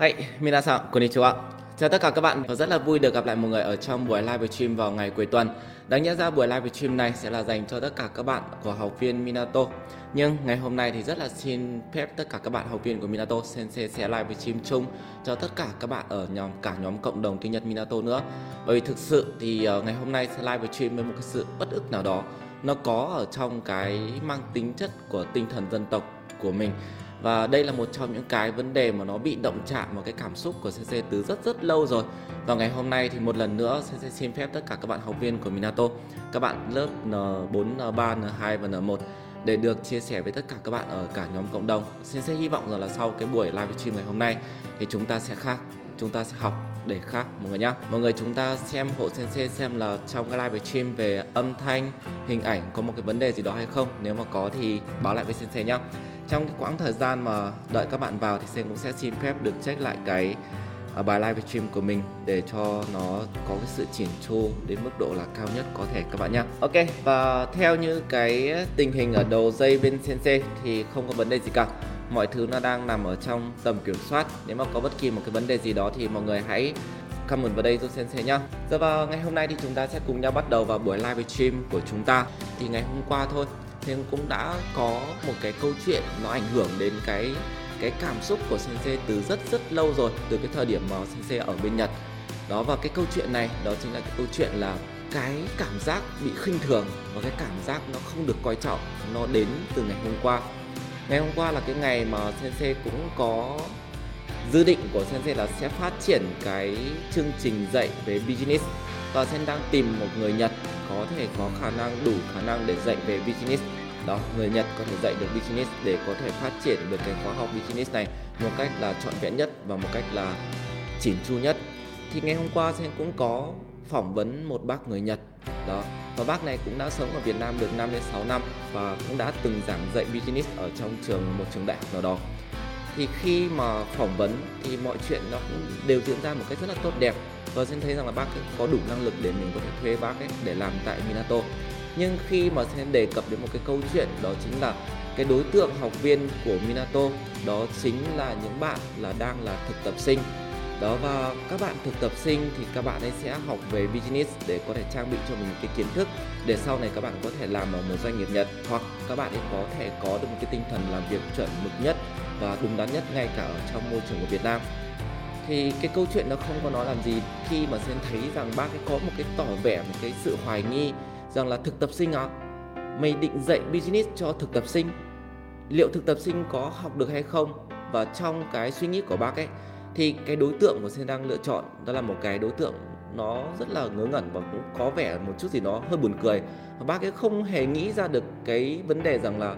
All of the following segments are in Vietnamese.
Hey, minasan, konnichiwa. Chào tất cả các bạn và rất là vui được gặp lại mọi người ở trong buổi live stream vào ngày cuối tuần. Đáng nhẽ ra buổi live stream này sẽ là dành cho tất cả các bạn của học viên Minato. Nhưng ngày hôm nay thì rất là xin phép tất cả các bạn học viên của Minato Sensei sẽ live stream chung cho tất cả các bạn ở nhóm cả nhóm cộng đồng tiếng Nhật Minato nữa. Bởi vì thực sự thì ờ, ngày hôm nay sẽ live stream với một cái sự bất ức nào đó nó có ở trong cái mang tính chất của tinh thần dân tộc của mình và đây là một trong những cái vấn đề mà nó bị động chạm vào cái cảm xúc của CC từ rất rất lâu rồi và ngày hôm nay thì một lần nữa CC xin phép tất cả các bạn học viên của Minato các bạn lớp N4, N3, N2 và N1 để được chia sẻ với tất cả các bạn ở cả nhóm cộng đồng. Xin sẽ hy vọng rằng là sau cái buổi live stream ngày hôm nay thì chúng ta sẽ khác, chúng ta sẽ học để khác mọi người nhé. Mọi người chúng ta xem hộ Sensei xem là trong cái live stream về âm thanh, hình ảnh có một cái vấn đề gì đó hay không. Nếu mà có thì báo lại với Sensei nhá. trong cái quãng thời gian mà đợi các bạn vào thì Sen cũng sẽ xin phép được check lại cái uh, bài live stream của mình để cho nó có cái sự chỉn chu đến mức độ là cao nhất có thể các bạn nhé. Ok và theo như cái tình hình ở đầu dây bên Sensei thì không có vấn đề gì cả. Mọi thứ nó đang nằm ở trong tầm kiểm soát. Nếu mà có bất kỳ một cái vấn đề gì đó thì mọi người hãy comment vào đây giúp Sensei nhá. Giờ vào ngày hôm nay thì chúng ta sẽ cùng nhau bắt đầu vào buổi live stream của chúng ta. Thì ngày hôm qua thôi nhưng cũng đã có một cái câu chuyện nó ảnh hưởng đến cái cái cảm xúc của sensei từ rất rất lâu rồi, từ cái thời điểm mà sensei ở bên Nhật đó, và cái câu chuyện này, đó chính là cái câu chuyện là cái cảm giác bị khinh thường và cái cảm giác nó không được coi trọng nó đến từ ngày hôm qua ngày hôm qua là cái ngày mà sensei cũng có dự định của sensei là sẽ phát triển cái chương trình dạy về business. Và sen đang tìm một người Nhật có thể có khả năng, đủ khả năng để dạy về business. Đó, người Nhật có thể dạy được business để có thể phát triển được cái khóa học business này một cách là trọn vẹn nhất và một cách là chỉn chu nhất. Thì ngày hôm qua sen cũng có phỏng vấn một bác người Nhật đó, và bác này cũng đã sống ở Việt Nam được 5 đến 6 năm và cũng đã từng giảng dạy business ở trong trường, một trường đại học nào đó. Thì khi mà phỏng vấn thì mọi chuyện nó cũng đều diễn ra một cách rất là tốt đẹp. Và xin thấy rằng là bác ấy có đủ năng lực để mình có thể thuê bác ấy để làm tại Minato. Nhưng khi mà sẽ đề cập đến một cái câu chuyện đó chính là cái đối tượng học viên của Minato, đó chính là những bạn là đang là thực tập sinh đó và các bạn thực tập sinh thì các bạn ấy sẽ học về business để có thể trang bị cho mình cái kiến thức để sau này các bạn có thể làm ở một doanh nghiệp Nhật. Hoặc các bạn ấy có thể có được một cái tinh thần làm việc chuẩn mực nhất và đúng đắn nhất ngay cả ở trong môi trường của Việt Nam. Thì cái câu chuyện nó không có nói làm gì khi mà sen thấy rằng bác ấy có một cái tỏ vẻ, một cái sự hoài nghi rằng là thực tập sinh à mày định dạy business cho thực tập sinh, liệu thực tập sinh có học được hay không? Và trong cái suy nghĩ của bác ấy thì cái đối tượng của sen đang lựa chọn, đó là một cái đối tượng nó rất là ngớ ngẩn và cũng có vẻ một chút gì đó hơi buồn cười. Và bác ấy không hề nghĩ ra được cái vấn đề rằng là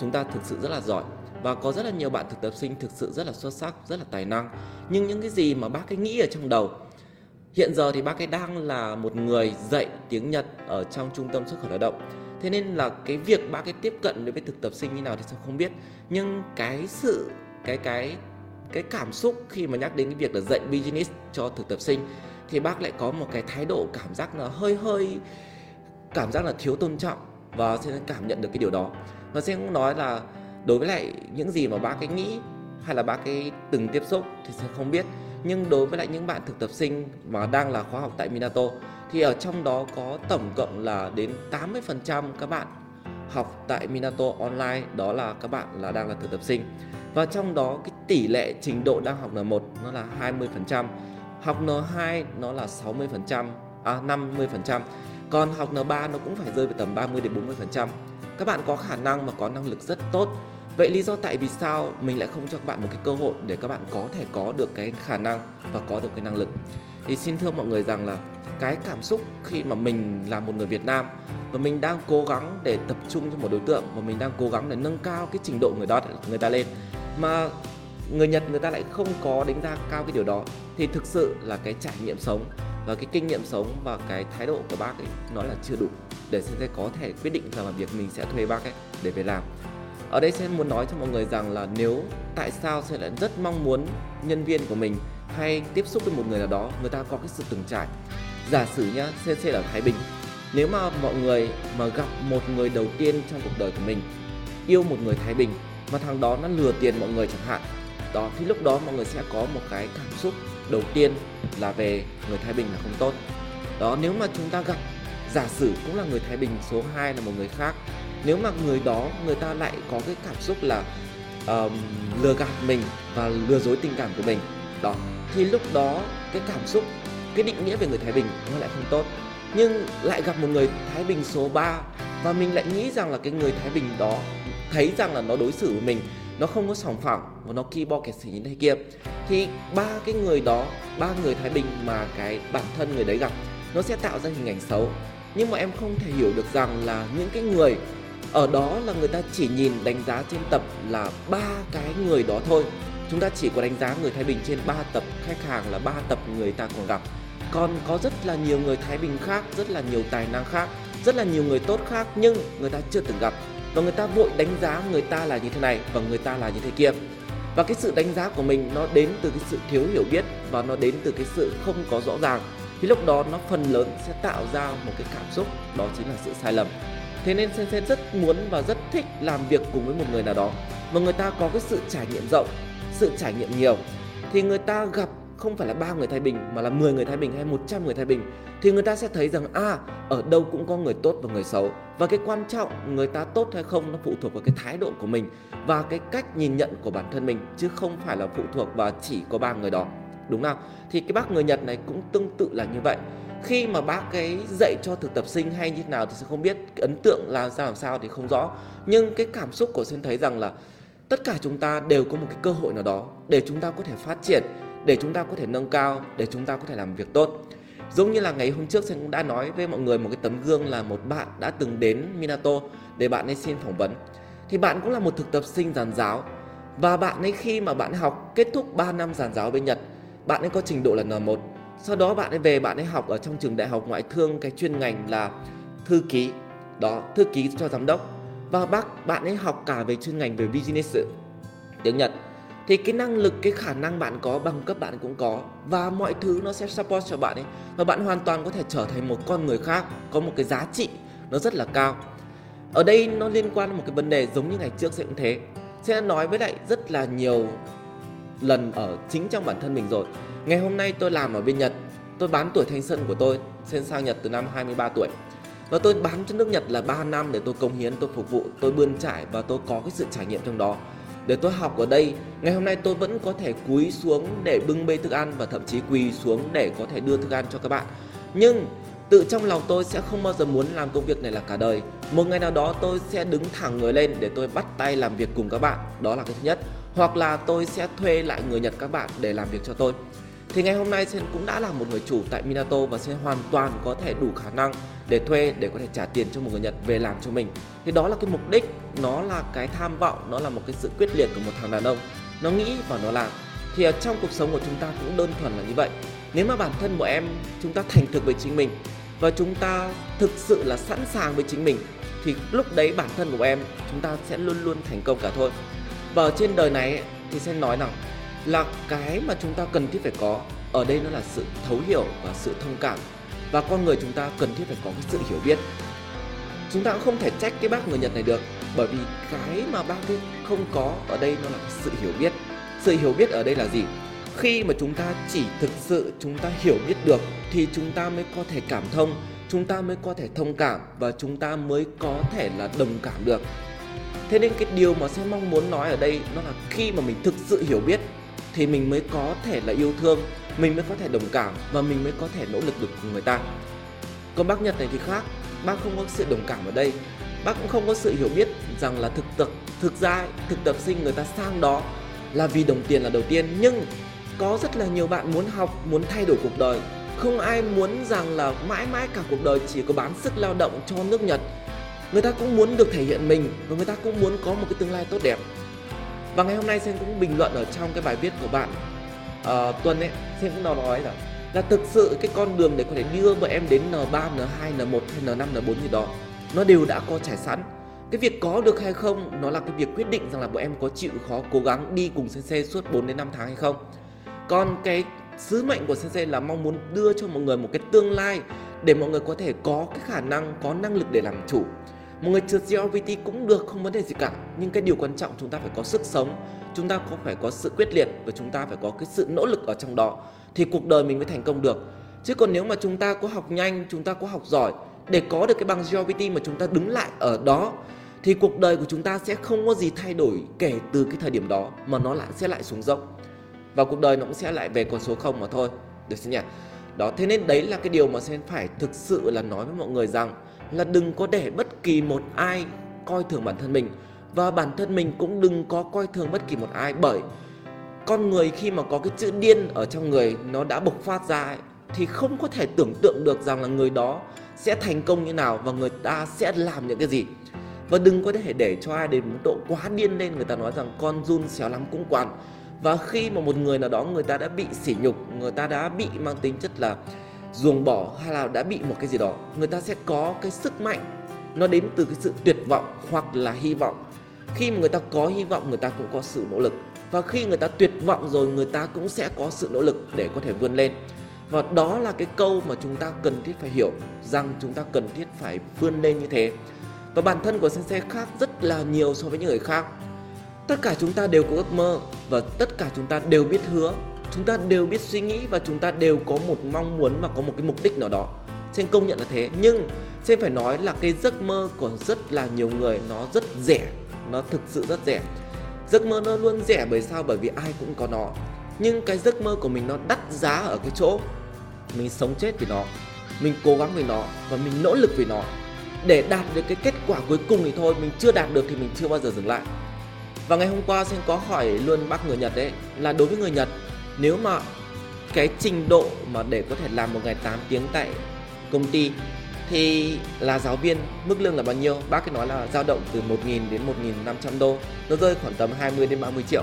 chúng ta thực sự rất là giỏi và có rất là nhiều bạn thực tập sinh thực sự rất là xuất sắc, rất là tài năng. Nhưng những cái gì mà bác ấy nghĩ ở trong đầu, hiện giờ thì bác ấy đang là một người dạy tiếng Nhật ở trong trung tâm xuất khẩu lao động. Thế nên là cái việc bác ấy tiếp cận đối với thực tập sinh như nào thì sao không biết. Nhưng cái sự, cái cái cái cảm xúc khi mà nhắc đến cái việc là dạy business cho thực tập sinh, thì bác lại có một cái thái độ cảm giác là hơi hơi, cảm giác là thiếu tôn trọng và sẽ cảm nhận được cái điều đó. Và sẽ cũng nói là đối với lại những gì mà bác ấy nghĩ hay là bác ấy từng tiếp xúc thì sẽ không biết. Nhưng đối với lại những bạn thực tập sinh mà đang là khóa học tại Minato, thì ở trong đó có tổng cộng là đến 80% các bạn học tại Minato online, đó là các bạn là đang là thực tập sinh và trong đó, cái tỷ lệ trình độ đang học N1 nó là 20% học N2 nó là 60% à 50% còn học N3 nó cũng phải rơi vào tầm 30 đến 40% các bạn có khả năng mà có năng lực rất tốt. Vậy lý do tại vì sao mình lại không cho các bạn một cái cơ hội để các bạn có thể có được cái khả năng và có được cái năng lực? Thì xin thưa mọi người rằng là cái cảm xúc khi mà mình là một người Việt Nam và mình đang cố gắng để tập trung cho một đối tượng và mình đang cố gắng để nâng cao cái trình độ người đó, người ta lên mà người Nhật người ta lại không có đánh giá cao cái điều đó. Thì thực sự là cái trải nghiệm sống và cái kinh nghiệm sống và cái thái độ của bác ấy, nó là chưa đủ để sẽ có thể quyết định rằng là việc mình sẽ thuê bác ấy để về làm. Ở đây sẽ muốn nói cho mọi người rằng là nếu tại sao sẽ lại rất mong muốn nhân viên của mình hay tiếp xúc với một người nào đó, người ta có cái sự từng trải. Giả sử nhá CC ở Thái Bình. Nếu mà mọi người mà gặp một người đầu tiên trong cuộc đời của mình, yêu một người Thái Bình mà thằng đó nó lừa tiền mọi người chẳng hạn. Đó thì lúc đó mọi người sẽ có một cái cảm xúc đầu tiên là về người Thái Bình là không tốt. Đó nếu mà chúng ta gặp giả sử cũng là người Thái Bình số 2 là một người khác nếu mà người đó người ta lại có cái cảm xúc là um, lừa gạt mình và lừa dối tình cảm của mình đó thì lúc đó cái cảm xúc cái định nghĩa về người Thái Bình nó lại không tốt. Nhưng lại gặp một người Thái Bình số 3 và mình lại nghĩ rằng là cái người Thái Bình đó thấy rằng là nó đối xử với mình, nó không có sòng phẳng và nó ki bo kẹt xỉ như thế kia. Thì ba cái người đó, ba người Thái Bình mà cái bản thân người đấy gặp, nó sẽ tạo ra hình ảnh xấu. Nhưng mà em không thể hiểu được rằng là những cái người ở đó là người ta chỉ nhìn đánh giá trên tập là ba cái người đó thôi. Chúng ta chỉ có đánh giá người Thái Bình trên 3 tập khách hàng là ba tập người ta còn gặp. Còn có rất là nhiều người Thái Bình khác, rất là nhiều tài năng khác, rất là nhiều người tốt khác nhưng người ta chưa từng gặp và người ta vội đánh giá người ta là như thế này và người ta là như thế kia. Và cái sự đánh giá của mình nó đến từ cái sự thiếu hiểu biết và nó đến từ cái sự không có rõ ràng. Thì lúc đó nó phần lớn sẽ tạo ra một cái cảm xúc, đó chính là sự sai lầm. Thế nên Sen sen rất muốn và rất thích làm việc cùng với một người nào đó. Mà người ta có cái sự trải nghiệm rộng, sự trải nghiệm nhiều. Thì người ta gặp không phải là ba người Thái Bình, mà là 10 người Thái Bình hay 100 người Thái Bình, thì người ta sẽ thấy rằng à ở đâu cũng có người tốt và người xấu. Và cái quan trọng, người ta tốt hay không, nó phụ thuộc vào cái thái độ của mình và cái cách nhìn nhận của bản thân mình, chứ không phải là phụ thuộc vào chỉ có ba người đó. Đúng không? Thì cái bác người Nhật này cũng tương tự là như vậy. Khi mà bác ấy dạy cho thực tập sinh hay như thế nào thì sẽ không biết, cái ấn tượng là sao làm sao thì không rõ. Nhưng cái cảm xúc của xin thấy rằng là tất cả chúng ta đều có một cái cơ hội nào đó để chúng ta có thể phát triển để chúng ta có thể nâng cao, để chúng ta có thể làm việc tốt. Giống như là ngày hôm trước xin cũng đã nói với mọi người một cái tấm gương là một bạn đã từng đến Minato để bạn ấy xin phỏng vấn. Thì bạn cũng là một thực tập sinh giàn giáo và bạn ấy khi mà bạn học kết thúc 3 năm giàn giáo bên Nhật, bạn ấy có trình độ là N1 sau đó bạn ấy về, bạn ấy học ở trong trường đại học ngoại thương cái chuyên ngành là thư ký, đó, thư ký cho giám đốc. Và bác, bạn ấy học cả về chuyên ngành về business, tiếng Nhật thì cái năng lực, cái khả năng bạn có, bằng cấp bạn cũng có. Và mọi thứ nó sẽ support cho bạn ấy. Và bạn hoàn toàn có thể trở thành một con người khác, có một cái giá trị nó rất là cao. Ở đây nó liên quan đến một cái vấn đề giống như ngày trước sẽ cũng thế. Sẽ nói với lại rất là nhiều lần ở chính trong bản thân mình rồi. Ngày hôm nay tôi làm ở bên Nhật. Tôi bán tuổi thanh xuân của tôi xin sang Nhật từ năm 23 tuổi. Và tôi bán cho nước Nhật là 3 năm để tôi công hiến, tôi phục vụ, tôi bươn trải và tôi có cái sự trải nghiệm trong đó để tôi học ở đây, ngày hôm nay tôi vẫn có thể cúi xuống để bưng bê thức ăn và thậm chí quỳ xuống để có thể đưa thức ăn cho các bạn. Nhưng tự trong lòng tôi sẽ không bao giờ muốn làm công việc này là cả đời. Một ngày nào đó tôi sẽ đứng thẳng người lên để tôi bắt tay làm việc cùng các bạn. Đó là cái thứ nhất. Hoặc là tôi sẽ thuê lại người nhật các bạn để làm việc cho tôi thì ngày hôm nay Sen cũng đã là một người chủ tại Minato và Sen hoàn toàn có thể đủ khả năng để thuê để có thể trả tiền cho một người Nhật về làm cho mình. Thì đó là cái mục đích, nó là cái tham vọng, nó là một cái sự quyết liệt của một thằng đàn ông. Nó nghĩ và nó làm. Thì ở trong cuộc sống của chúng ta cũng đơn thuần là như vậy. Nếu mà bản thân của em chúng ta thành thực với chính mình và chúng ta thực sự là sẵn sàng với chính mình thì lúc đấy bản thân của em chúng ta sẽ luôn luôn thành công cả thôi. Và ở trên đời này thì sen nói rằng là cái mà chúng ta cần thiết phải có. Ở đây nó là sự thấu hiểu và sự thông cảm. Và con người chúng ta cần thiết phải có cái sự hiểu biết. Chúng ta cũng không thể trách cái bác người Nhật này được, bởi vì cái mà bác ấy không có, ở đây nó là sự hiểu biết. Sự hiểu biết ở đây là gì? Khi mà chúng ta chỉ thực sự chúng ta hiểu biết được, thì chúng ta mới có thể cảm thông, chúng ta mới có thể thông cảm, và chúng ta mới có thể là đồng cảm được. Thế nên cái điều mà sẽ mong muốn nói ở đây, nó là khi mà mình thực sự hiểu biết thì mình mới có thể là yêu thương, mình mới có thể đồng cảm và mình mới có thể nỗ lực được cùng người ta. Còn bác nhật này thì khác, bác không có sự đồng cảm ở đây. Bác cũng không có sự hiểu biết rằng là thực tập, thực ra thực tập sinh người ta sang đó là vì đồng tiền là đầu tiên. Nhưng có rất là nhiều bạn muốn học, muốn thay đổi cuộc đời. Không ai muốn rằng là mãi mãi cả cuộc đời chỉ có bán sức lao động cho nước nhật. Người ta cũng muốn được thể hiện mình và người ta cũng muốn có một cái tương lai tốt đẹp và ngày hôm nay sen cũng bình luận ở trong cái bài viết của bạn. Ờ, uh, tuần ấy sen cũng nói là là thực sự cái con đường để có thể đưa vợ em đến N3, N2, N1 hay N5, N4 gì đó nó đều đã có trải sẵn. Cái việc có được hay không nó là cái việc quyết định rằng là bọn em có chịu khó cố gắng đi cùng Sensei suốt 4 đến 5 tháng hay không. Còn cái sứ mệnh của Sensei là mong muốn đưa cho mọi người một cái tương lai để mọi người có thể có cái khả năng có năng lực để làm chủ một người trượt gravity cũng được, không vấn đề gì cả. Nhưng cái điều quan trọng, chúng ta phải có sức sống, chúng ta có phải có sự quyết liệt và chúng ta phải có cái sự nỗ lực ở trong đó thì cuộc đời mình mới thành công được. Chứ còn nếu mà chúng ta có học nhanh, chúng ta có học giỏi, để có được cái bằng gravity mà chúng ta đứng lại ở đó thì cuộc đời của chúng ta sẽ không có gì thay đổi kể từ cái thời điểm đó, mà nó lại sẽ lại xuống dốc. Và cuộc đời nó cũng sẽ lại về con số không mà thôi. Được chưa nhỉ? Đó, thế nên đấy là cái điều mà sen phải thực sự là nói với mọi người rằng là đừng có để bất kỳ một ai coi thường bản thân mình. Và bản thân mình cũng đừng có coi thường bất kỳ một ai bởi con người khi mà có cái chữ điên ở trong người nó đã bộc phát ra ấy, thì không có thể tưởng tượng được rằng là người đó sẽ thành công như nào và người ta sẽ làm những cái gì. Và đừng có thể để cho ai đến mức độ quá điên lên người ta nói rằng con run xéo lắm cũng quản. Và khi mà một người nào đó người ta đã bị sỉ nhục người ta đã bị mang tính chất là ruồng bỏ hay là đã bị một cái gì đó, người ta sẽ có cái sức mạnh. Nó đến từ cái sự tuyệt vọng hoặc là hy vọng. Khi mà người ta có hy vọng, người ta cũng có sự nỗ lực. Và khi người ta tuyệt vọng rồi, người ta cũng sẽ có sự nỗ lực để có thể vươn lên. Và đó là cái câu mà chúng ta cần thiết phải hiểu, rằng chúng ta cần thiết phải vươn lên như thế. Và bản thân của sensei khác rất là nhiều so với những người khác. Tất cả chúng ta đều có ước mơ và tất cả chúng ta đều biết hứa chúng ta đều biết suy nghĩ và chúng ta đều có một mong muốn và có một cái mục đích nào đó. Trên công nhận là thế, nhưng trên phải nói là cái giấc mơ của rất là nhiều người nó rất rẻ, nó thực sự rất rẻ. Giấc mơ nó luôn rẻ bởi sao? Bởi vì ai cũng có nó. Nhưng cái giấc mơ của mình nó đắt giá ở cái chỗ mình sống chết vì nó, mình cố gắng vì nó và mình nỗ lực vì nó. Để đạt được cái kết quả cuối cùng thì thôi, mình chưa đạt được thì mình chưa bao giờ dừng lại. Và ngày hôm qua xem có hỏi luôn bác người Nhật đấy là đối với người Nhật nếu mà cái trình độ mà để có thể làm một ngày 8 tiếng tại công ty thì là giáo viên mức lương là bao nhiêu? Bác ấy nói là dao động từ 1.000 đến 1.500 đô, nó rơi khoảng tầm 20 đến 30 triệu.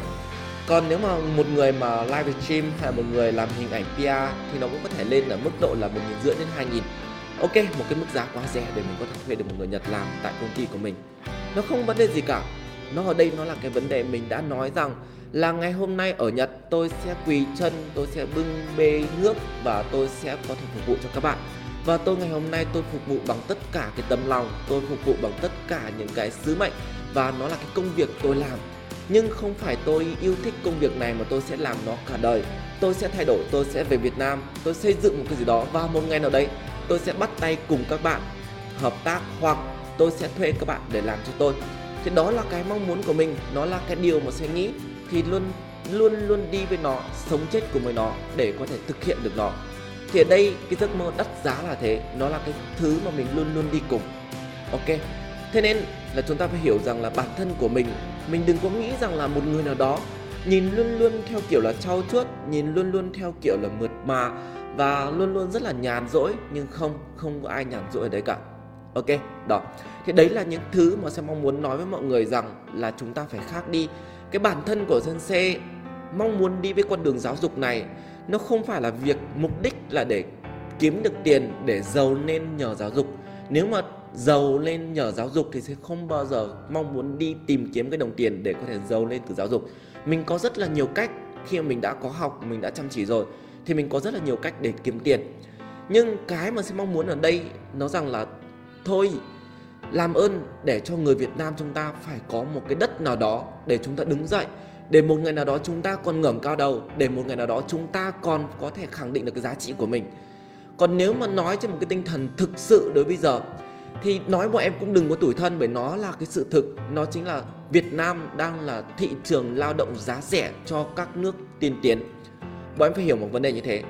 Còn nếu mà một người mà live stream hay một người làm hình ảnh PR thì nó cũng có thể lên ở mức độ là 1 rưỡi đến 2 nghìn Ok, một cái mức giá quá rẻ để mình có thể thuê được một người Nhật làm tại công ty của mình Nó không vấn đề gì cả Nó ở đây nó là cái vấn đề mình đã nói rằng là ngày hôm nay ở Nhật tôi sẽ quỳ chân, tôi sẽ bưng bê nước và tôi sẽ có thể phục vụ cho các bạn. Và tôi ngày hôm nay tôi phục vụ bằng tất cả cái tấm lòng tôi phục vụ bằng tất cả những cái sứ mệnh và nó là cái công việc tôi làm. Nhưng không phải tôi yêu thích công việc này mà tôi sẽ làm nó cả đời. Tôi sẽ thay đổi tôi sẽ về Việt Nam tôi xây dựng một cái gì đó và một ngày nào đấy tôi sẽ bắt tay cùng các bạn hợp tác hoặc tôi sẽ thuê các bạn để làm cho tôi. Thì đó là cái mong muốn của mình nó là cái điều mà sẽ nghĩ thì luôn luôn luôn đi với nó, sống chết cùng với nó để có thể thực hiện được nó. Thì ở đây, cái giấc mơ đắt giá là thế, nó là cái thứ mà mình luôn luôn đi cùng. Ok, thế nên là chúng ta phải hiểu rằng là bản thân của mình mình đừng có nghĩ rằng là một người nào đó nhìn luôn luôn theo kiểu là trau chuốt, nhìn luôn luôn theo kiểu là mượt mà và luôn luôn rất là nhàn rỗi, nhưng không không có ai nhàn rỗi ở đấy cả. Ok, đó. Thì đấy là những thứ mà sẽ mong muốn nói với mọi người rằng là chúng ta phải khác đi cái bản thân của dân xe mong muốn đi với con đường giáo dục này, nó không phải là việc mục đích là để kiếm được tiền để giàu lên nhờ giáo dục. Nếu mà giàu lên nhờ giáo dục thì sẽ không bao giờ mong muốn đi tìm kiếm cái đồng tiền để có thể giàu lên từ giáo dục. Mình có rất là nhiều cách. Khi mà mình đã có học, mình đã chăm chỉ rồi, thì mình có rất là nhiều cách để kiếm tiền. Nhưng cái mà sẽ mong muốn ở đây, nó rằng là thôi làm ơn để cho người Việt Nam chúng ta phải có một cái đất nào đó để chúng ta đứng dậy, để một ngày nào đó chúng ta còn ngẩng cao đầu, để một ngày nào đó chúng ta còn có thể khẳng định được cái giá trị của mình. Còn nếu mà nói trên một cái tinh thần thực sự đối bây giờ, thì nói bọn em cũng đừng có tủi thân bởi nó là cái sự thực. Nó chính là Việt Nam đang là thị trường lao động giá rẻ cho các nước tiên tiến. Bọn em phải hiểu một vấn đề như thế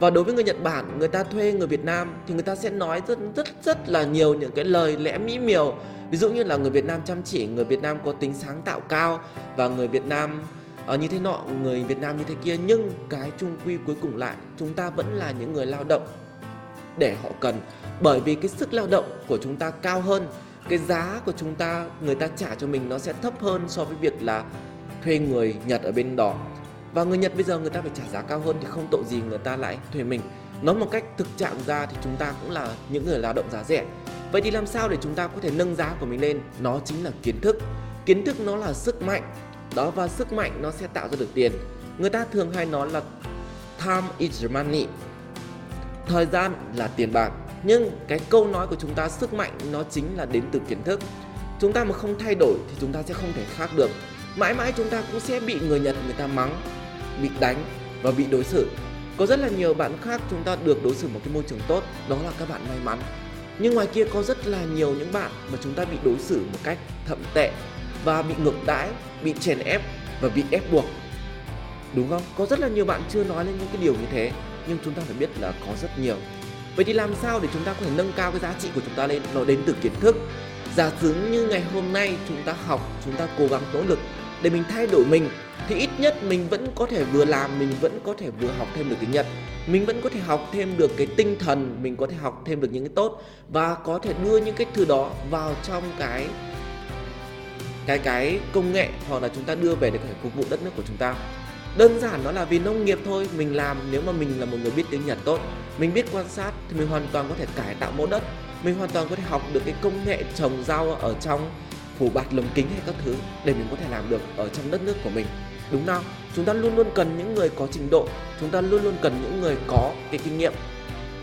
và đối với người Nhật Bản người ta thuê người Việt Nam thì người ta sẽ nói rất rất rất là nhiều những cái lời lẽ mỹ miều. Ví dụ như là người Việt Nam chăm chỉ người Việt Nam có tính sáng tạo cao và người Việt Nam uh, như thế nọ người Việt Nam như thế kia. Nhưng cái chung quy cuối cùng lại chúng ta vẫn là những người lao động để họ cần. Bởi vì cái sức lao động của chúng ta cao hơn cái giá của chúng ta người ta trả cho mình nó sẽ thấp hơn so với việc là thuê người Nhật ở bên đó và người Nhật bây giờ người ta phải trả giá cao hơn thì không tội gì người ta lại thuê mình. Nói một cách thực trạng ra thì chúng ta cũng là những người lao động giá rẻ. Vậy thì làm sao để chúng ta có thể nâng giá của mình lên? Nó chính là kiến thức. Kiến thức nó là sức mạnh. Đó, và sức mạnh nó sẽ tạo ra được tiền. Người ta thường hay nói là time is money. Thời gian là tiền bạc. Nhưng cái câu nói của chúng ta sức mạnh nó chính là đến từ kiến thức. Chúng ta mà không thay đổi thì chúng ta sẽ không thể khác được. Mãi mãi chúng ta cũng sẽ bị người nhật, người ta mắng bị đánh và bị đối xử. Có rất là nhiều bạn khác chúng ta được đối xử một cái môi trường tốt, đó là các bạn may mắn. Nhưng ngoài kia có rất là nhiều những bạn mà chúng ta bị đối xử một cách thậm tệ và bị ngược đãi, bị chèn ép và bị ép buộc. Đúng không? Có rất là nhiều bạn chưa nói lên những cái điều như thế, nhưng chúng ta phải biết là có rất nhiều. Vậy thì làm sao để chúng ta có thể nâng cao cái giá trị của chúng ta lên? Nó đến từ kiến thức. Giả sử như ngày hôm nay chúng ta học, chúng ta cố gắng nỗ lực để mình thay đổi mình, thì ít nhất mình vẫn có thể vừa làm, mình vẫn có thể vừa học thêm được tiếng Nhật. Mình vẫn có thể học thêm được cái tinh thần, mình có thể học thêm được những cái tốt và có thể đưa những cái thứ đó vào trong cái cái cái công nghệ hoặc là chúng ta đưa về để có thể phục vụ đất nước của chúng ta. Đơn giản đó là vì nông nghiệp thôi, mình làm nếu mà mình là một người biết tiếng Nhật tốt, mình biết quan sát thì mình hoàn toàn có thể cải tạo mẫu đất, mình hoàn toàn có thể học được cái công nghệ trồng rau ở trong phủ bạt lồng kính hay các thứ để mình có thể làm được ở trong đất nước của mình. Đúng không chúng ta luôn luôn cần những người có trình độ. Chúng ta luôn luôn cần những người có cái kinh nghiệm.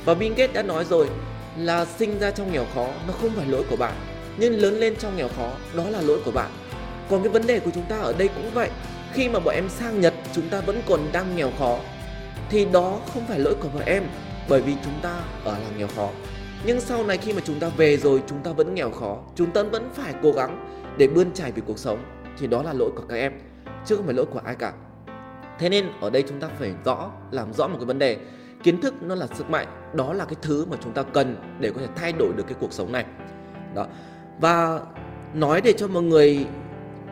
Và Bill Gates đã nói rồi là sinh ra trong nghèo khó nó không phải lỗi của bạn, nhưng lớn lên trong nghèo khó đó là lỗi của bạn. Còn cái vấn đề của chúng ta ở đây cũng vậy. Khi mà bọn em sang Nhật, chúng ta vẫn còn đang nghèo khó, thì đó không phải lỗi của bọn em, bởi vì chúng ta ở làng nghèo khó nhưng sau này khi mà chúng ta về rồi, chúng ta vẫn nghèo khó, chúng ta vẫn phải cố gắng để bươn trải về cuộc sống, thì đó là lỗi của các em, chứ không phải lỗi của ai cả. Thế nên ở đây chúng ta phải rõ, làm rõ một cái vấn đề. Kiến thức nó là sức mạnh, đó là cái thứ mà chúng ta cần để có thể thay đổi được cái cuộc sống này. Đó. Và nói để cho mọi người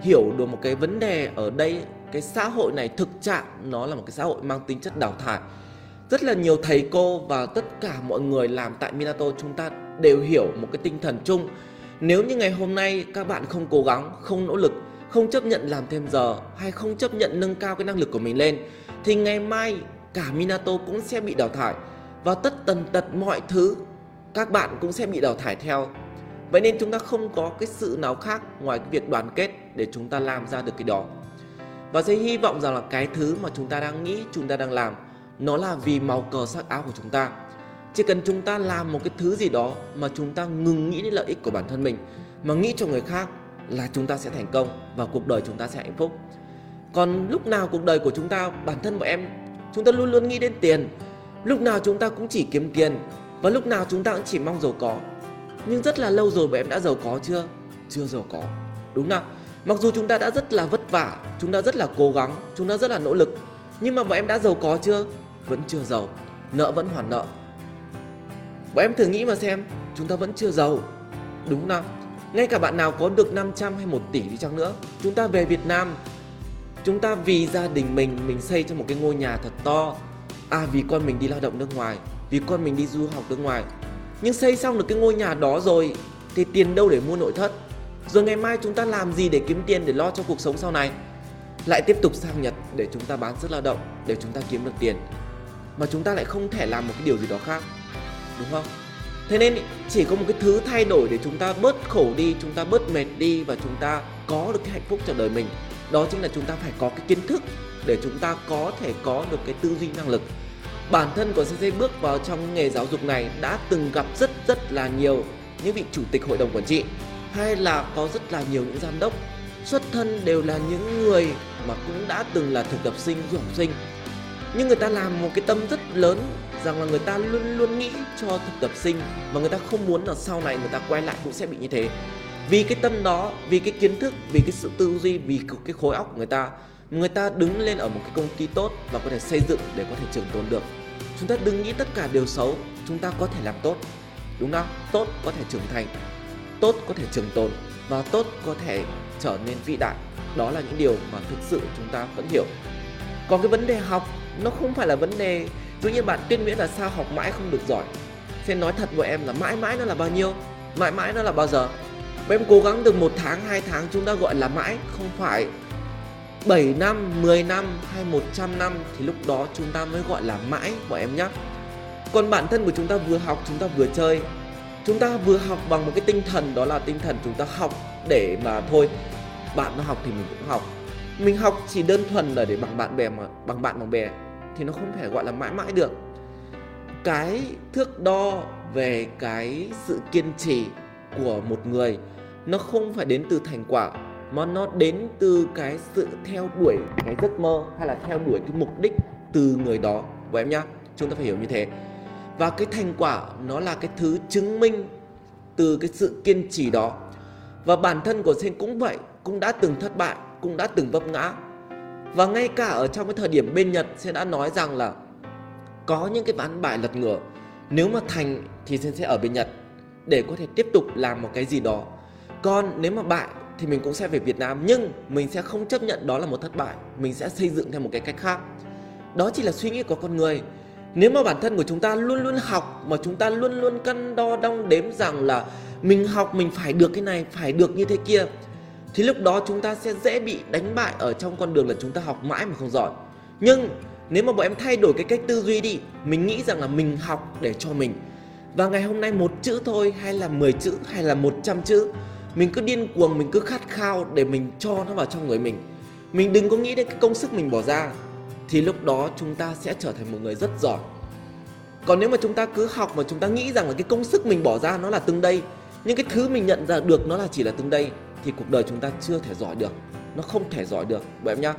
hiểu được một cái vấn đề ở đây, cái xã hội này thực trạng nó là một cái xã hội mang tính chất đào thải rất là nhiều thầy cô và tất cả mọi người làm tại Minato chúng ta đều hiểu một cái tinh thần chung. Nếu như ngày hôm nay các bạn không cố gắng, không nỗ lực, không chấp nhận làm thêm giờ hay không chấp nhận nâng cao cái năng lực của mình lên, thì ngày mai cả Minato cũng sẽ bị đào thải và tất tần tật mọi thứ các bạn cũng sẽ bị đào thải theo. Vậy nên chúng ta không có cái sự nào khác ngoài cái việc đoàn kết để chúng ta làm ra được cái đó. Và sẽ hy vọng rằng là cái thứ mà chúng ta đang nghĩ, chúng ta đang làm nó là vì màu cờ sắc áo của chúng ta chỉ cần chúng ta làm một cái thứ gì đó mà chúng ta ngừng nghĩ đến lợi ích của bản thân mình mà nghĩ cho người khác là chúng ta sẽ thành công và cuộc đời chúng ta sẽ hạnh phúc còn lúc nào cuộc đời của chúng ta bản thân bọn em chúng ta luôn luôn nghĩ đến tiền lúc nào chúng ta cũng chỉ kiếm tiền và lúc nào chúng ta cũng chỉ mong giàu có nhưng rất là lâu rồi bọn em đã giàu có chưa chưa giàu có đúng không mặc dù chúng ta đã rất là vất vả chúng ta rất là cố gắng chúng ta rất là nỗ lực nhưng mà bọn em đã giàu có chưa vẫn chưa giàu, nợ vẫn hoàn nợ. Bọn em thử nghĩ mà xem, chúng ta vẫn chưa giàu. Đúng không ngay cả bạn nào có được 500 hay 1 tỷ đi chăng nữa, chúng ta về Việt Nam. Chúng ta vì gia đình mình mình xây cho một cái ngôi nhà thật to. À vì con mình đi lao động nước ngoài, vì con mình đi du học nước ngoài. Nhưng xây xong được cái ngôi nhà đó rồi, thì tiền đâu để mua nội thất? Rồi ngày mai chúng ta làm gì để kiếm tiền để lo cho cuộc sống sau này? Lại tiếp tục sang Nhật để chúng ta bán sức lao động, để chúng ta kiếm được tiền mà chúng ta lại không thể làm một cái điều gì đó khác, đúng không? Thế nên chỉ có một cái thứ thay đổi để chúng ta bớt khổ đi, chúng ta bớt mệt đi và chúng ta có được cái hạnh phúc cho đời mình, đó chính là chúng ta phải có cái kiến thức để chúng ta có thể có được cái tư duy năng lực. Bản thân của CC bước vào trong nghề giáo dục này đã từng gặp rất rất là nhiều những vị chủ tịch hội đồng quản trị, hay là có rất là nhiều những giám đốc. Xuất thân đều là những người mà cũng đã từng là thực tập sinh, du học sinh nhưng người ta làm một cái tâm rất lớn rằng là người ta luôn luôn nghĩ cho thực tập sinh và người ta không muốn là sau này người ta quay lại cũng sẽ bị như thế. Vì cái tâm đó, vì cái kiến thức, vì cái sự tư duy, vì cái khối óc của người ta người ta đứng lên ở một cái công ty tốt và có thể xây dựng để có thể trường tồn được. Chúng ta đừng nghĩ tất cả điều xấu, chúng ta có thể làm tốt, đúng không? Tốt có thể trưởng thành, tốt có thể trường tồn và tốt có thể trở nên vĩ đại. Đó là những điều mà thực sự chúng ta vẫn hiểu. Còn cái vấn đề học nó không phải là vấn đề. Tự nhiên bạn tuyên miễn là sao học mãi không được giỏi. Xin nói thật với em là mãi mãi nó là bao nhiêu? Mãi mãi nó là bao giờ? Và em cố gắng được một tháng, hai tháng chúng ta gọi là mãi Không phải 7 năm, 10 năm hay 100 năm Thì lúc đó chúng ta mới gọi là mãi bọn em nhé Còn bản thân của chúng ta vừa học chúng ta vừa chơi. Chúng ta vừa học bằng một cái tinh thần Đó là tinh thần chúng ta học để mà thôi. Bạn nó học thì mình cũng học. Mình học chỉ đơn thuần là để bằng bạn bè mà, Bằng bạn bằng bè, thì nó không thể gọi là mãi mãi được. Cái thước đo về cái sự kiên trì của một người, nó không phải đến từ thành quả, mà nó đến từ cái sự theo đuổi cái giấc mơ, hay là theo đuổi cái mục đích từ người đó. Của em nhá, chúng ta phải hiểu như thế. Và cái thành quả, nó là cái thứ chứng minh từ cái sự kiên trì đó. Và bản thân của sen cũng vậy, cũng đã từng thất bại cũng đã từng vấp ngã. Và ngay cả ở trong cái thời điểm bên nhật sen đã nói rằng là có những cái ván bài lật ngửa, nếu mà thành thì sen sẽ ở bên nhật để có thể tiếp tục làm một cái gì đó. Còn nếu mà bại thì mình cũng sẽ về Việt Nam, nhưng mình sẽ không chấp nhận đó là một thất bại, mình sẽ xây dựng theo một cái cách khác. Đó chỉ là suy nghĩ của con người. Nếu mà bản thân của chúng ta luôn luôn học, mà chúng ta luôn luôn cân đo đong đếm rằng là mình học mình phải được cái này, phải được như thế kia thì lúc đó chúng ta sẽ dễ bị đánh bại ở trong con đường là chúng ta học mãi mà không giỏi. Nhưng nếu mà bọn em thay đổi cái cách tư duy đi, mình nghĩ rằng là mình học để cho mình. Và ngày hôm nay một chữ thôi, hay là 10 chữ, hay là 100 chữ, mình cứ điên cuồng, mình cứ khát khao để mình cho nó vào trong người mình. Mình đừng có nghĩ đến cái công sức mình bỏ ra. Thì lúc đó chúng ta sẽ trở thành một người rất giỏi. Còn nếu mà chúng ta cứ học mà chúng ta nghĩ rằng là cái công sức mình bỏ ra nó là từng đây nhưng cái thứ mình nhận ra được nó là chỉ là từng đây thì cuộc đời chúng ta chưa thể giỏi được nó không thể giỏi được bởi em nhá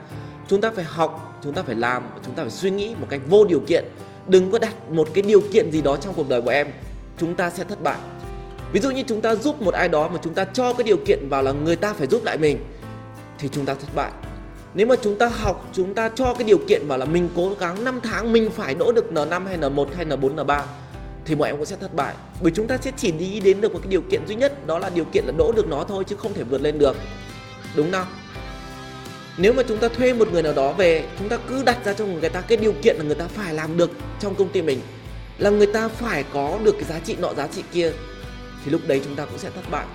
chúng ta phải học chúng ta phải làm chúng ta phải suy nghĩ một cách vô điều kiện đừng có đặt một cái điều kiện gì đó trong cuộc đời của em chúng ta sẽ thất bại ví dụ như chúng ta giúp một ai đó mà chúng ta cho cái điều kiện vào là người ta phải giúp lại mình thì chúng ta thất bại nếu mà chúng ta học chúng ta cho cái điều kiện vào là mình cố gắng 5 tháng mình phải đỗ được N5 hay N1 hay N4 N3 thì mọi em cũng sẽ thất bại. Bởi chúng ta sẽ chỉ đi đến được một cái điều kiện duy nhất, đó là điều kiện là đỗ được nó thôi, chứ không thể vượt lên được. Đúng không? Nếu mà chúng ta thuê một người nào đó về, chúng ta cứ đặt ra cho người ta cái điều kiện là người ta phải làm được trong công ty mình, là người ta phải có được cái giá trị nọ, giá trị kia, thì lúc đấy chúng ta cũng sẽ thất bại.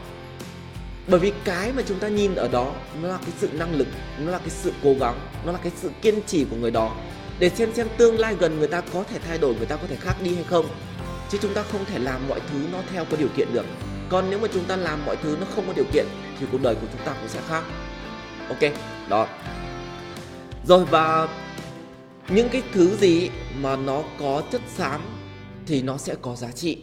Bởi vì cái mà chúng ta nhìn ở đó, nó là cái sự năng lực, nó là cái sự cố gắng, nó là cái sự kiên trì của người đó. Để xem xem tương lai gần người ta có thể thay đổi, người ta có thể khác đi hay không chứ chúng ta không thể làm mọi thứ nó theo có điều kiện được. Còn nếu mà chúng ta làm mọi thứ nó không có điều kiện thì cuộc đời của chúng ta cũng sẽ khác. Ok, đó. Rồi và những cái thứ gì mà nó có chất xám thì nó sẽ có giá trị.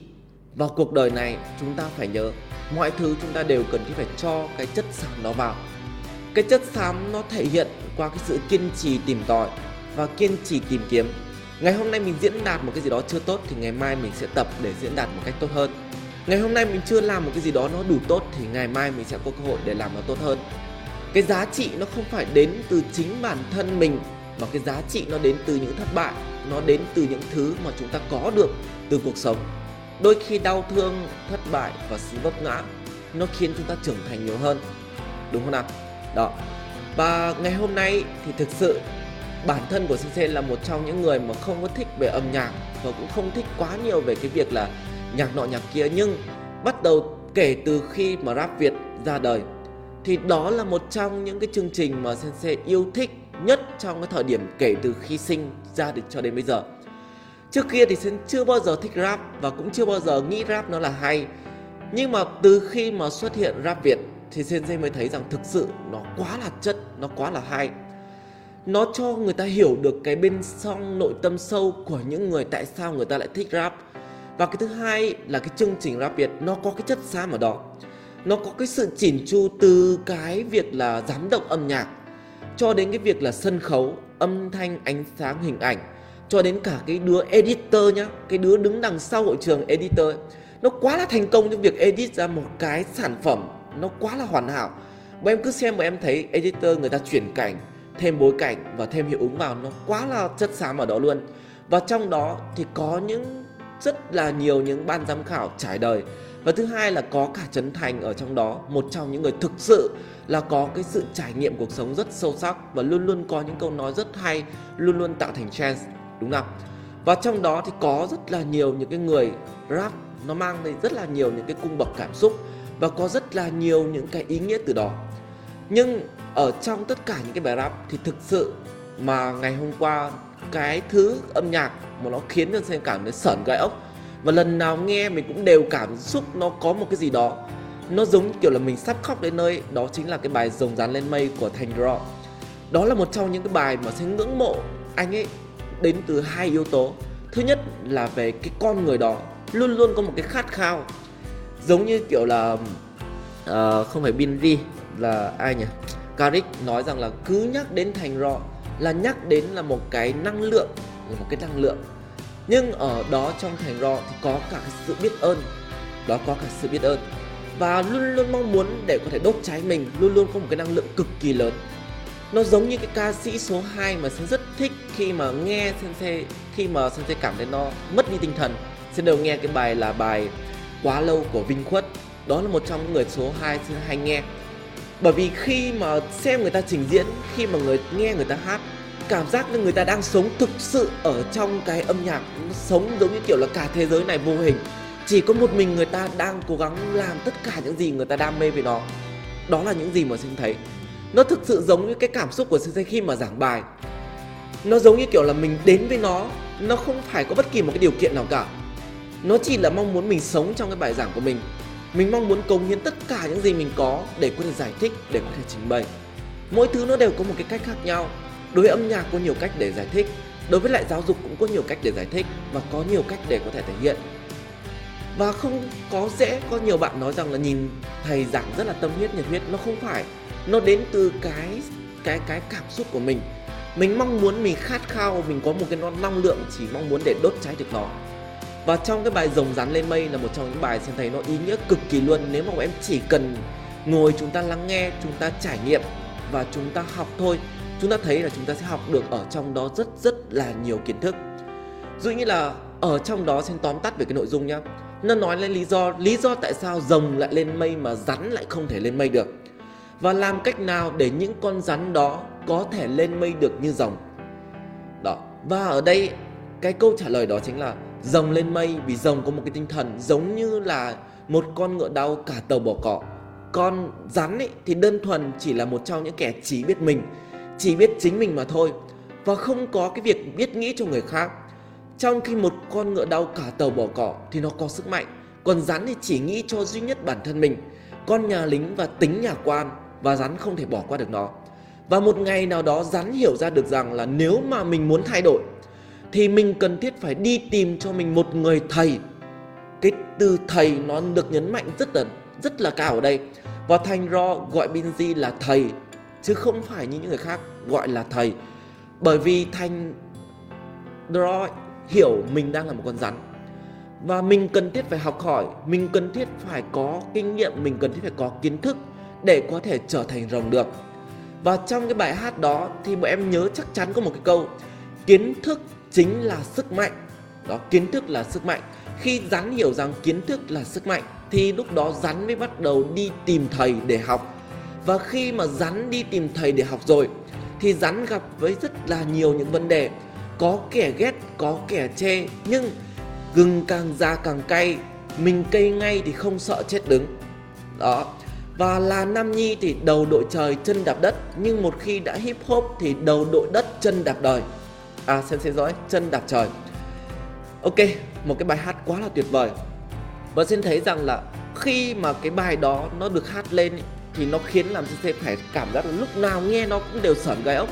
Và cuộc đời này chúng ta phải nhớ, mọi thứ chúng ta đều cần phải cho cái chất xám đó vào. Cái chất xám nó thể hiện qua cái sự kiên trì tìm tòi và kiên trì tìm kiếm ngày hôm nay mình diễn đạt một cái gì đó chưa tốt thì ngày mai mình sẽ tập để diễn đạt một cách tốt hơn. Ngày hôm nay mình chưa làm một cái gì đó nó đủ tốt thì ngày mai mình sẽ có cơ hội để làm nó tốt hơn. Cái giá trị nó không phải đến từ chính bản thân mình, mà cái giá trị nó đến từ những thất bại, nó đến từ những thứ mà chúng ta có được từ cuộc sống. Đôi khi đau thương, thất bại và sự vấp ngã, nó khiến chúng ta trưởng thành nhiều hơn. Đúng không nào? Đó. Và ngày hôm nay thì thực sự bản thân của CC là một trong những người mà không có thích về âm nhạc và cũng không thích quá nhiều về cái việc là nhạc nọ nhạc kia nhưng bắt đầu kể từ khi mà rap Việt ra đời thì đó là một trong những cái chương trình mà Sensei yêu thích nhất trong cái thời điểm kể từ khi sinh ra được cho đến bây giờ. Trước kia thì Sen chưa bao giờ thích rap và cũng chưa bao giờ nghĩ rap nó là hay. Nhưng mà từ khi mà xuất hiện rap Việt thì Sensei mới thấy rằng thực sự nó quá là chất, nó quá là hay. Nó cho người ta hiểu được cái bên trong nội tâm sâu của những người tại sao người ta lại thích rap. Và cái thứ hai là cái chương trình rap Việt, nó có cái chất xám ở đó nó có cái sự chỉn chu từ cái việc là giám động âm nhạc, cho đến cái việc là sân khấu, âm thanh, ánh sáng, hình ảnh, cho đến cả cái đứa editor nhá, cái đứa đứng đằng sau hội trường editor ấy. nó quá là thành công trong việc edit ra một cái sản phẩm, nó quá là hoàn hảo bọn em cứ xem mà em thấy editor người ta chuyển cảnh thêm bối cảnh và thêm hiệu ứng vào, nó quá là chất xám ở đó luôn. Và trong đó thì có những, rất là nhiều những ban giám khảo trải đời. Và thứ hai là có cả Trấn Thành ở trong đó, một trong những người thực sự là có cái sự trải nghiệm cuộc sống rất sâu sắc và luôn luôn có những câu nói rất hay, luôn luôn tạo thành trend, đúng không? Và trong đó thì có rất là nhiều những cái người rap, nó mang đến rất là nhiều những cái cung bậc cảm xúc và có rất là nhiều những cái ý nghĩa từ đó. Nhưng ở trong tất cả những cái bài rap thì thực sự mà ngày hôm qua cái thứ âm nhạc mà nó khiến cho xem cảm thấy sởn gai ốc. Và lần nào nghe mình cũng đều cảm xúc nó có một cái gì đó. Nó giống kiểu là mình sắp khóc đến nơi đó chính là cái bài rồng rán lên mây của thành draw đó là một trong những cái bài mà sẽ ngưỡng mộ anh ấy đến từ hai yếu tố. Thứ nhất là về cái con người đó luôn luôn có một cái khát khao. Giống như kiểu là uh, không phải Binri là ai nhỉ? Carrick nói rằng là cứ nhắc đến thành rọ là nhắc đến là một cái năng lượng, là một cái năng lượng. Nhưng ở đó trong thành rọ thì có cả cái sự biết ơn, đó có cả sự biết ơn. Và luôn luôn mong muốn để có thể đốt cháy mình, luôn luôn có một cái năng lượng cực kỳ lớn. Nó giống như cái ca sĩ số 2 mà Sen rất thích khi mà nghe Sensei khi mà Sensei cảm thấy nó mất đi tinh thần. Sen đều nghe cái bài là bài quá lâu của Vinh Khuất. Đó là một trong những người số 2 Sen hay nghe bởi vì khi mà xem người ta trình diễn, khi mà người, nghe người ta hát, cảm giác như người ta đang sống thực sự ở trong cái âm nhạc sống giống như kiểu là cả thế giới này vô hình. Chỉ có một mình người ta đang cố gắng làm tất cả những gì người ta đam mê về nó. Đó là những gì mà sinh thấy. Nó thực sự giống như cái cảm xúc của sinh khi mà giảng bài. Nó giống như kiểu là mình đến với nó nó không phải có bất kỳ một cái điều kiện nào cả. Nó chỉ là mong muốn mình sống trong cái bài giảng của mình mình mong muốn cống hiến tất cả những gì mình có để có thể giải thích, để có thể trình bày. Mỗi thứ nó đều có một cái cách khác nhau. Đối với âm nhạc có nhiều cách để giải thích, đối với lại giáo dục cũng có nhiều cách để giải thích và có nhiều cách để có thể thể hiện. Và không có dễ, có nhiều bạn nói rằng là nhìn thầy giảng rất là tâm huyết, nhiệt huyết. Nó không phải. Nó đến từ cái cái cái cảm xúc của mình. Mình mong muốn mình khát khao, mình có một cái năng lượng chỉ mong muốn để đốt cháy được nó và trong cái bài rồng rắn lên mây là một trong những bài xem thấy nó ý nghĩa cực kỳ luôn. Nếu mà em chỉ cần ngồi chúng ta lắng nghe, chúng ta trải nghiệm và chúng ta học thôi, chúng ta thấy là chúng ta sẽ học được ở trong đó rất rất là nhiều kiến thức. Dụ như là ở trong đó xin tóm tắt về cái nội dung nhá. Nó nói lên lý do lý do tại sao rồng lại lên mây mà rắn lại không thể lên mây được. Và làm cách nào để những con rắn đó có thể lên mây được như rồng? Đó. Và ở đây, cái câu trả lời đó chính là rồng lên mây, vì rồng có một cái tinh thần giống như là một con ngựa đau cả tàu bỏ cỏ. Con rắn ấy thì đơn thuần chỉ là một trong những kẻ chỉ biết mình, chỉ biết chính mình mà thôi, và không có cái việc biết nghĩ cho người khác. Trong khi một con ngựa đau cả tàu bỏ cỏ thì nó có sức mạnh, còn rắn thì chỉ nghĩ cho duy nhất bản thân mình, con nhà lính và tính nhà quan, và rắn không thể bỏ qua được nó. Và một ngày nào đó rắn hiểu ra được rằng là nếu mà mình muốn thay đổi thì mình cần thiết phải đi tìm cho mình một người thầy. Cái từ thầy nó được nhấn mạnh rất là rất là cao ở đây. Và thành ro gọi Binzi là thầy, chứ không phải như những người khác gọi là thầy. Bởi vì thành ro hiểu mình đang là một con rắn. Và mình cần thiết phải học hỏi, mình cần thiết phải có kinh nghiệm, mình cần thiết phải có kiến thức để có thể trở thành rồng được. Và trong cái bài hát đó thì bọn em nhớ chắc chắn có một cái câu, kiến thức chính là sức mạnh. Đó, kiến thức là sức mạnh. Khi rắn hiểu rằng kiến thức là sức mạnh, thì lúc đó rắn mới bắt đầu đi tìm thầy để học. Và khi mà rắn đi tìm thầy để học rồi, thì rắn gặp với rất là nhiều những vấn đề. Có kẻ ghét, có kẻ chê, nhưng gừng càng già càng cay, mình cây ngay thì không sợ chết đứng. Đó. Và là nam nhi thì đầu đội trời chân đạp đất, nhưng một khi đã hip hop thì đầu đội đất chân đạp đời à xem xem dõi chân đạp trời. Ok, một cái bài hát quá là tuyệt vời. Và xin thấy rằng là khi mà cái bài đó nó được hát lên thì nó khiến làm xin phải cảm giác là lúc nào nghe nó cũng đều sởn gai ốc.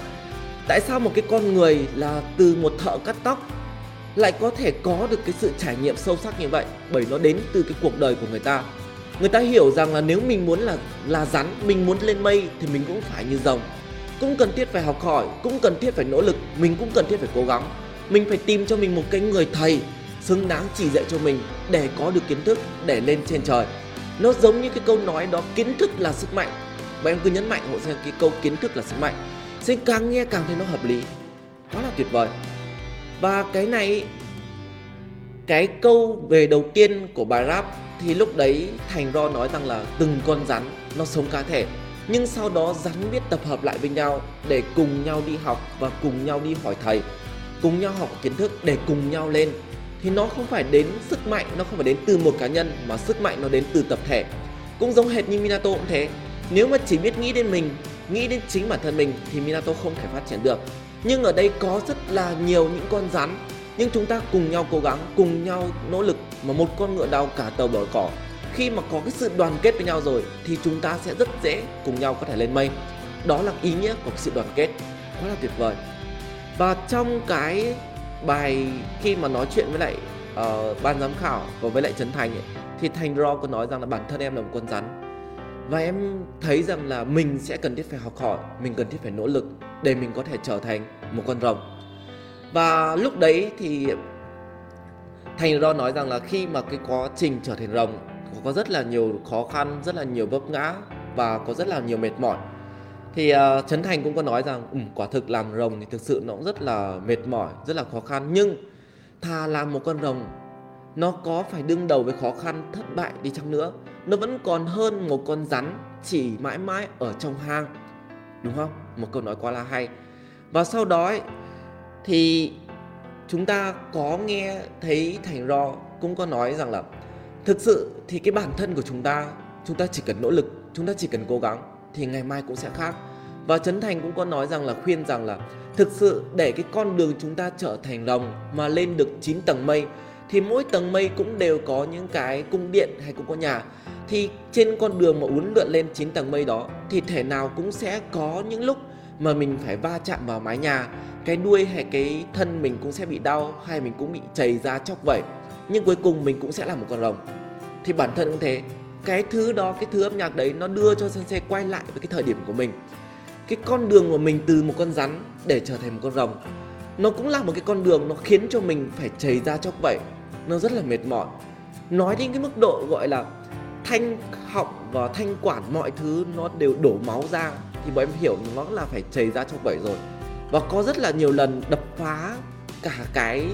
Tại sao một cái con người là từ một thợ cắt tóc lại có thể có được cái sự trải nghiệm sâu sắc như vậy? Bởi nó đến từ cái cuộc đời của người ta. Người ta hiểu rằng là nếu mình muốn là là rắn, mình muốn lên mây thì mình cũng phải như rồng cũng cần thiết phải học hỏi, cũng cần thiết phải nỗ lực, mình cũng cần thiết phải cố gắng. Mình phải tìm cho mình một cái người thầy xứng đáng chỉ dạy cho mình để có được kiến thức, để lên trên trời. Nó giống như cái câu nói đó, kiến thức là sức mạnh. Và em cứ nhấn mạnh hộ xem cái câu kiến thức là sức mạnh. Sẽ càng nghe càng thấy nó hợp lý. Quá là tuyệt vời. Và cái này, cái câu về đầu tiên của bài rap thì lúc đấy thành ro nói rằng là từng con rắn, nó sống cá thể nhưng sau đó rắn biết tập hợp lại với nhau để cùng nhau đi học và cùng nhau đi hỏi thầy, cùng nhau học kiến thức để cùng nhau lên. Thì nó không phải đến sức mạnh, nó không phải đến từ một cá nhân mà sức mạnh nó đến từ tập thể. Cũng giống hệt như Minato cũng thế. Nếu mà chỉ biết nghĩ đến mình, nghĩ đến chính bản thân mình thì Minato không thể phát triển được. Nhưng ở đây có rất là nhiều những con rắn, nhưng chúng ta cùng nhau cố gắng, cùng nhau nỗ lực mà một con ngựa đau cả tàu bờ cỏ khi mà có cái sự đoàn kết với nhau rồi thì chúng ta sẽ rất dễ cùng nhau có thể lên mây. Đó là ý nghĩa của sự đoàn kết. Quá là tuyệt vời. Và trong cái bài khi mà nói chuyện với lại uh, ban giám khảo và với lại Trấn Thành ấy, thì Thành Ro có nói rằng là bản thân em là một con rắn. Và em thấy rằng là mình sẽ cần thiết phải học hỏi mình cần thiết phải nỗ lực để mình có thể trở thành một con rồng. Và lúc đấy thì Thành Ro nói rằng là khi mà cái quá trình trở thành rồng có rất là nhiều khó khăn rất là nhiều vấp ngã và có rất là nhiều mệt mỏi. Thì uh, Trấn Thành cũng có nói rằng um, quả thực làm rồng thì thực sự nó cũng rất là mệt mỏi rất là khó khăn. Nhưng thà làm một con rồng nó có phải đương đầu với khó khăn thất bại đi chăng nữa nó vẫn còn hơn một con rắn chỉ mãi mãi ở trong hang. Đúng không? Một câu nói quá là hay. Và sau đó ấy, thì chúng ta có nghe thấy thành ro cũng có nói rằng là thực sự thì cái bản thân của chúng ta chúng ta chỉ cần nỗ lực, chúng ta chỉ cần cố gắng thì ngày mai cũng sẽ khác. Và Trấn Thành cũng có nói rằng là, khuyên rằng là thực sự để cái con đường chúng ta trở thành rồng mà lên được 9 tầng mây thì mỗi tầng mây cũng đều có những cái cung điện hay cũng có nhà. Thì trên con đường mà uốn lượn lên 9 tầng mây đó thì thể nào cũng sẽ có những lúc mà mình phải va chạm vào mái nhà, cái đuôi hay cái thân mình cũng sẽ bị đau hay mình cũng bị chảy ra chóc vẩy nhưng cuối cùng mình cũng sẽ là một con rồng. Thì bản thân cũng thế. Cái thứ đó, cái thứ âm nhạc đấy nó đưa cho sensei quay lại với cái thời điểm của mình. Cái con đường của mình từ một con rắn để trở thành một con rồng, nó cũng là một cái con đường nó khiến cho mình phải chảy ra chóc vậy nó rất là mệt mỏi. Nói đến cái mức độ gọi là thanh họng và thanh quản mọi thứ nó đều đổ máu ra, thì bọn em hiểu nó là phải chảy ra chóc vậy rồi. Và có rất là nhiều lần đập phá cả cái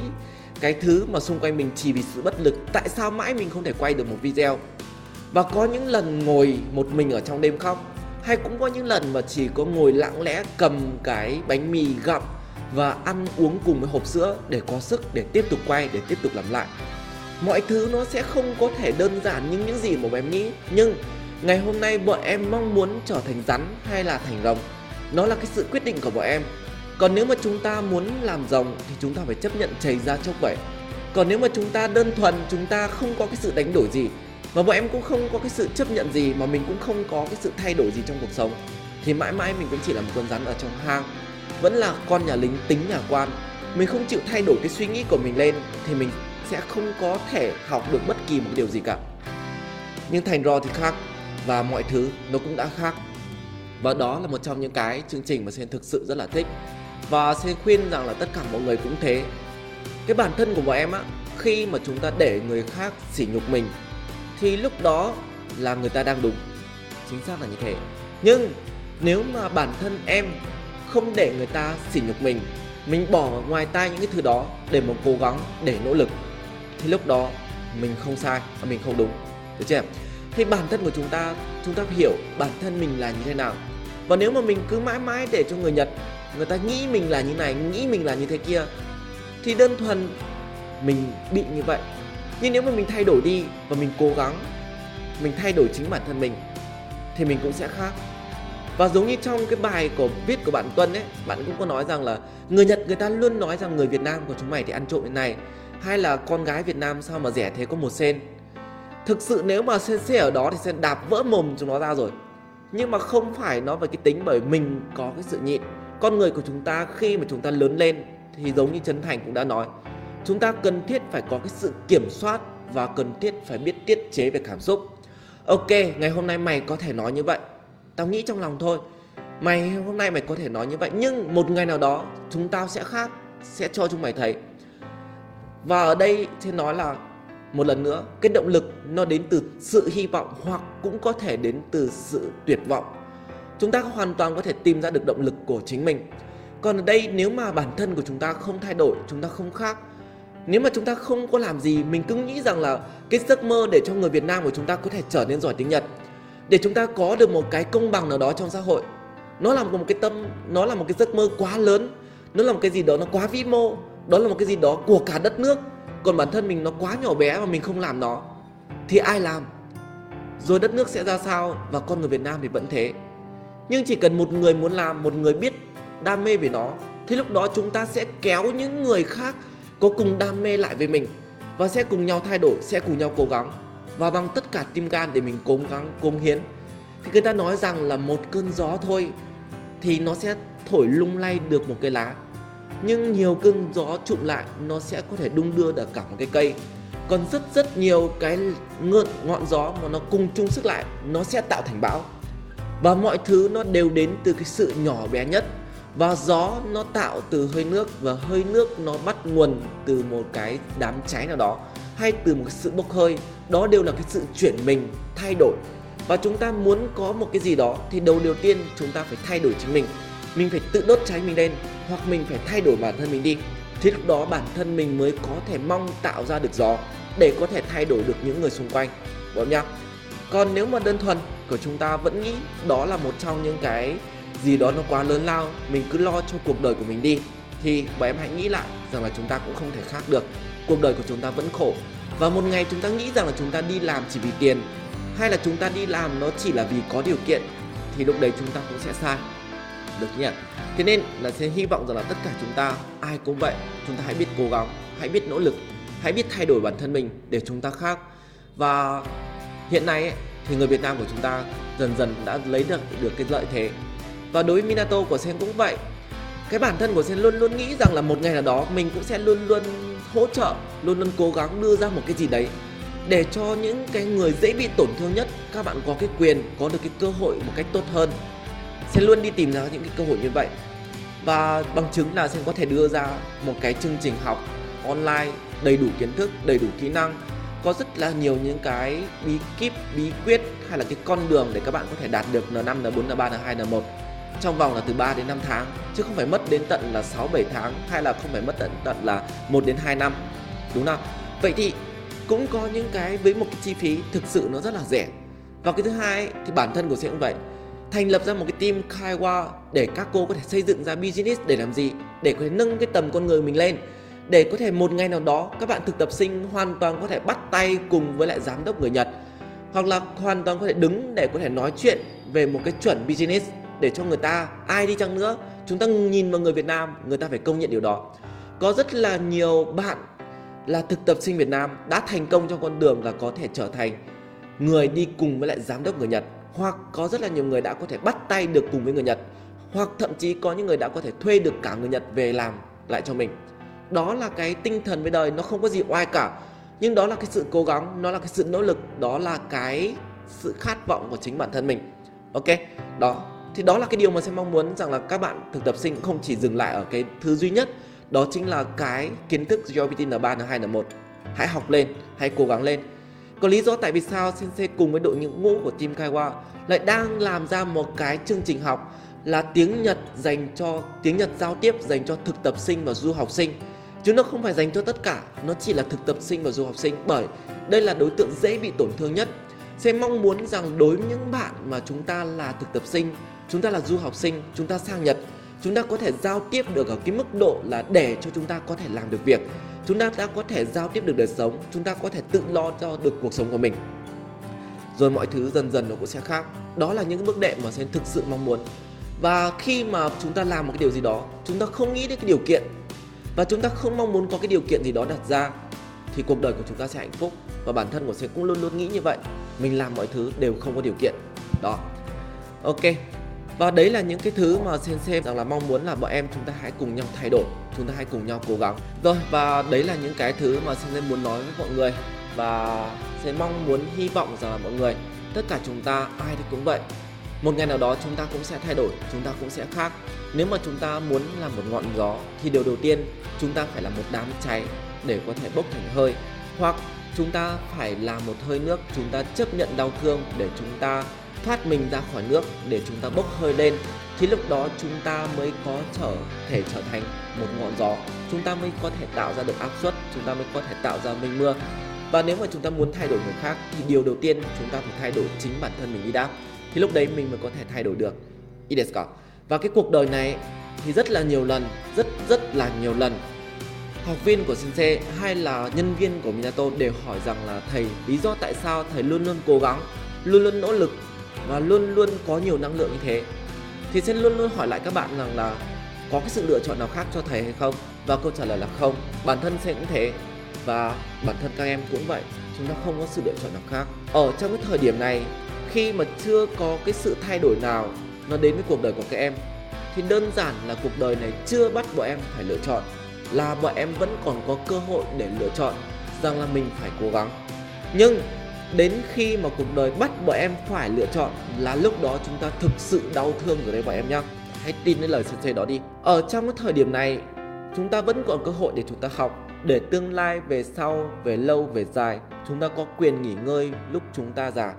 cái thứ mà xung quanh mình chỉ vì sự bất lực. Tại sao mãi mình không thể quay được một video? Và có những lần ngồi một mình ở trong đêm khóc, hay cũng có những lần mà chỉ có ngồi lặng lẽ cầm cái bánh mì gặm và ăn uống cùng với hộp sữa để có sức để tiếp tục quay, để tiếp tục làm lại. Mọi thứ nó sẽ không có thể đơn giản như những gì mà bọn em nghĩ. Nhưng ngày hôm nay bọn em mong muốn trở thành rắn hay là thành rồng? Nó là cái sự quyết định của bọn em còn nếu mà chúng ta muốn làm rồng thì chúng ta phải chấp nhận chảy ra chốc vậy. Còn nếu mà chúng ta đơn thuần, chúng ta không có cái sự đánh đổi gì và bọn em cũng không có cái sự chấp nhận gì, mà mình cũng không có cái sự thay đổi gì trong cuộc sống, thì mãi mãi mình cũng chỉ là một con rắn ở trong hang. Vẫn là con nhà lính tính nhà quan. Mình không chịu thay đổi cái suy nghĩ của mình lên, thì mình sẽ không có thể học được bất kỳ một điều gì cả. Nhưng thành ro thì khác, và mọi thứ nó cũng đã khác. Và đó là một trong những cái chương trình mà sen thực sự rất là thích và xin khuyên rằng là tất cả mọi người cũng thế. Cái bản thân của bọn em á, khi mà chúng ta để người khác sỉ nhục mình, thì lúc đó là người ta đang đúng. Chính xác là như thế. Nhưng nếu mà bản thân em không để người ta sỉ nhục mình mình bỏ ngoài tai những cái thứ đó để mà cố gắng, để nỗ lực, thì lúc đó mình không sai và mình không đúng. Được chưa thì bản thân của chúng ta chúng ta hiểu bản thân mình là như thế nào. Và nếu mà mình cứ mãi mãi để cho người nhật người ta nghĩ mình là như này, nghĩ mình là như thế kia. Thì đơn thuần mình bị như vậy. Nhưng nếu mà mình thay đổi đi và mình cố gắng, mình thay đổi chính bản thân mình, thì mình cũng sẽ khác. Và giống như trong cái bài của, viết của bạn Tuân ấy, bạn cũng có nói rằng là người Nhật, người ta luôn nói rằng người Việt Nam của chúng mày thì ăn trộm như này. Hay là con gái Việt Nam sao mà rẻ thế có một sen? Thực sự nếu mà sen xe ở đó thì sen đạp vỡ mồm chúng nó ra rồi. Nhưng mà không phải nó về cái tính bởi mình có cái sự nhịn con người của chúng ta khi mà chúng ta lớn lên thì giống như Trấn Thành cũng đã nói, chúng ta cần thiết phải có cái sự kiểm soát và cần thiết phải biết tiết chế về cảm xúc. Ok, ngày hôm nay mày có thể nói như vậy. Tao nghĩ trong lòng thôi. Mày hôm nay mày có thể nói như vậy, nhưng một ngày nào đó chúng tao sẽ khác, sẽ cho chúng mày thấy. Và ở đây thì nói là, một lần nữa, cái động lực nó đến từ sự hy vọng hoặc cũng có thể đến từ sự tuyệt vọng chúng ta hoàn toàn có thể tìm ra được động lực của chính mình. Còn ở đây, nếu mà bản thân của chúng ta không thay đổi, chúng ta không khác. Nếu mà chúng ta không có làm gì, mình cứ nghĩ rằng là cái giấc mơ để cho người Việt Nam của chúng ta có thể trở nên giỏi tiếng Nhật, để chúng ta có được một cái công bằng nào đó trong xã hội, nó là một cái tâm, nó là một cái giấc mơ quá lớn, nó là một cái gì đó nó quá vĩ mô, đó là một cái gì đó của cả đất nước. Còn bản thân mình nó quá nhỏ bé mà mình không làm nó, thì ai làm? Rồi đất nước sẽ ra sao và con người Việt Nam thì vẫn thế nhưng chỉ cần một người muốn làm, một người biết đam mê về nó, thì lúc đó chúng ta sẽ kéo những người khác có cùng đam mê lại với mình và sẽ cùng nhau thay đổi, sẽ cùng nhau cố gắng và bằng tất cả tim gan để mình cố gắng cống hiến. Thì người ta nói rằng là một cơn gió thôi thì nó sẽ thổi lung lay được một cái lá. Nhưng nhiều cơn gió trụm lại, nó sẽ có thể đung đưa được cả một cái cây. Còn rất rất nhiều cái ngọn ngọn gió mà nó cùng chung sức lại, nó sẽ tạo thành bão và mọi thứ nó đều đến từ cái sự nhỏ bé nhất. Và gió nó tạo từ hơi nước và hơi nước nó bắt nguồn từ một cái đám cháy nào đó, hay từ một cái sự bốc hơi. Đó đều là cái sự chuyển mình, thay đổi. Và chúng ta muốn có một cái gì đó thì đầu điều tiên chúng ta phải thay đổi chính mình. Mình phải tự đốt cháy mình lên, hoặc mình phải thay đổi bản thân mình đi. Thì lúc đó bản thân mình mới có thể mong tạo ra được gió, để có thể thay đổi được những người xung quanh. Đúng không nhá? Còn nếu mà đơn thuần của chúng ta vẫn nghĩ đó là một trong những cái gì đó nó quá lớn lao, mình cứ lo cho cuộc đời của mình đi, thì bọn em hãy nghĩ lại rằng là chúng ta cũng không thể khác được. Cuộc đời của chúng ta vẫn khổ. Và một ngày chúng ta nghĩ rằng là chúng ta đi làm chỉ vì tiền, hay là chúng ta đi làm nó chỉ là vì có điều kiện, thì lúc đấy chúng ta cũng sẽ sai. Được nhỉ? Thế nên là sẽ hy vọng rằng là tất cả chúng ta, ai cũng vậy, chúng ta hãy biết cố gắng, hãy biết nỗ lực, hãy biết thay đổi bản thân mình để chúng ta khác. Và hiện nay ấy, thì người Việt Nam của chúng ta dần dần đã lấy được được cái lợi thế. Và đối với Minato của Sen cũng vậy. Cái bản thân của Sen luôn luôn nghĩ rằng là một ngày nào đó mình cũng sẽ luôn luôn hỗ trợ luôn luôn cố gắng đưa ra một cái gì đấy để cho những cái người dễ bị tổn thương nhất các bạn có cái quyền có được cái cơ hội một cách tốt hơn. Sen luôn đi tìm ra những cái cơ hội như vậy. Và bằng chứng là Sen có thể đưa ra một cái chương trình học online đầy đủ kiến thức đầy đủ kỹ năng có rất là nhiều những cái bí kíp bí quyết hay là cái con đường để các bạn có thể đạt được N5, N4, N3, N2, N1 trong vòng là từ 3 đến 5 tháng chứ không phải mất đến tận là 6 7 tháng hay là không phải mất tận tận là 1 đến 2 năm. Đúng không? Vậy thì cũng có những cái với một cái chi phí thực sự nó rất là rẻ. Và cái thứ hai thì bản thân của sẽ cũng vậy. Thành lập ra một cái team Kaiwa để các cô có thể xây dựng ra business để làm gì? Để có thể nâng cái tầm con người mình lên để có thể một ngày nào đó, các bạn thực tập sinh hoàn toàn có thể bắt tay cùng với lại giám đốc người Nhật. Hoặc là hoàn toàn có thể đứng để có thể nói chuyện về một cái chuẩn business để cho người ta, ai đi chăng nữa. Chúng ta nhìn vào người Việt Nam, người ta phải công nhận điều đó. Có rất là nhiều bạn là thực tập sinh Việt Nam đã thành công trong con đường là có thể trở thành người đi cùng với lại giám đốc người Nhật. Hoặc có rất là nhiều người đã có thể bắt tay được cùng với người Nhật. Hoặc thậm chí có những người đã có thể thuê được cả người Nhật về làm lại cho mình đó là cái tinh thần với đời nó không có gì oai cả. Nhưng đó là cái sự cố gắng nó là cái sự nỗ lực đó là cái sự khát vọng của chính bản thân mình. Ok đó. Thì đó là cái điều mà sẽ mong muốn rằng là các bạn thực tập sinh không chỉ dừng lại ở cái thứ duy nhất đó chính là cái kiến thức GPT N3, N2, N1 hãy học lên hãy cố gắng lên. Có lý do tại vì sao Sensei cùng với đội ngũ của team Kaiwa lại đang làm ra một cái chương trình học là tiếng Nhật dành cho tiếng Nhật giao tiếp dành cho thực tập sinh và du học sinh? Chứ nó không phải dành cho tất cả, nó chỉ là thực tập sinh và du học sinh. Bởi đây là đối tượng dễ bị tổn thương nhất. Sẽ mong muốn rằng đối với những bạn mà chúng ta là thực tập sinh, chúng ta là du học sinh, chúng ta sang nhật, chúng ta có thể giao tiếp được ở cái mức độ là để cho chúng ta có thể làm được việc. Chúng ta đã có thể giao tiếp được đời sống, chúng ta có thể tự lo cho được cuộc sống của mình. Rồi mọi thứ dần dần nó cũng sẽ khác. Đó là những bước đệm mà sẽ thực sự mong muốn. Và khi mà chúng ta làm một cái điều gì đó, chúng ta không nghĩ đến cái điều kiện và chúng ta không mong muốn có cái điều kiện gì đó đặt ra, thì cuộc đời của chúng ta sẽ hạnh phúc. Và bản thân của sẽ cũng luôn luôn nghĩ như vậy. Mình làm mọi thứ đều không có điều kiện. Đó. Ok. Và đấy là những cái thứ mà sensei rằng là mong muốn là bọn em chúng ta hãy cùng nhau thay đổi. Chúng ta hãy cùng nhau cố gắng. Rồi, và đấy là những cái thứ mà sensei muốn nói với mọi người. Và sẽ mong muốn, hy vọng rằng là mọi người, tất cả chúng ta, ai thì cũng vậy một ngày nào đó chúng ta cũng sẽ thay đổi chúng ta cũng sẽ khác nếu mà chúng ta muốn là một ngọn gió thì điều đầu tiên chúng ta phải là một đám cháy để có thể bốc thành hơi hoặc chúng ta phải là một hơi nước chúng ta chấp nhận đau thương để chúng ta thoát mình ra khỏi nước để chúng ta bốc hơi lên thì lúc đó chúng ta mới có trở thể trở thành một ngọn gió chúng ta mới có thể tạo ra được áp suất chúng ta mới có thể tạo ra mây mưa và nếu mà chúng ta muốn thay đổi người khác thì điều đầu tiên chúng ta phải thay đổi chính bản thân mình đi đã thì lúc đấy mình mới có thể thay đổi được. Ideska và cái cuộc đời này thì rất là nhiều lần, rất rất là nhiều lần. Học viên của Sensei hay là nhân viên của Minato đều hỏi rằng là, thầy, lý do tại sao thầy luôn luôn cố gắng, luôn luôn nỗ lực và luôn luôn có nhiều năng lượng như thế? Thì sẽ luôn luôn hỏi lại các bạn rằng là, có cái sự lựa chọn nào khác cho thầy hay không? Và câu trả lời là không. Bản thân sẽ cũng thế. Và bản thân các em cũng vậy. Chúng ta không có sự lựa chọn nào khác. Ở trong cái thời điểm này khi mà chưa có cái sự thay đổi nào nó đến với cuộc đời của các em, thì đơn giản là cuộc đời này chưa bắt bọn em phải lựa chọn, là bọn em vẫn còn có cơ hội để lựa chọn rằng là mình phải cố gắng. Nhưng đến khi mà cuộc đời bắt bọn em phải lựa chọn là lúc đó chúng ta thực sự đau thương rồi đấy bọn em nhá. Hãy tin đến lời sensei đó đi. Ở trong cái thời điểm này, chúng ta vẫn còn cơ hội để chúng ta học, để tương lai về sau, về lâu, về dài, chúng ta có quyền nghỉ ngơi lúc chúng ta già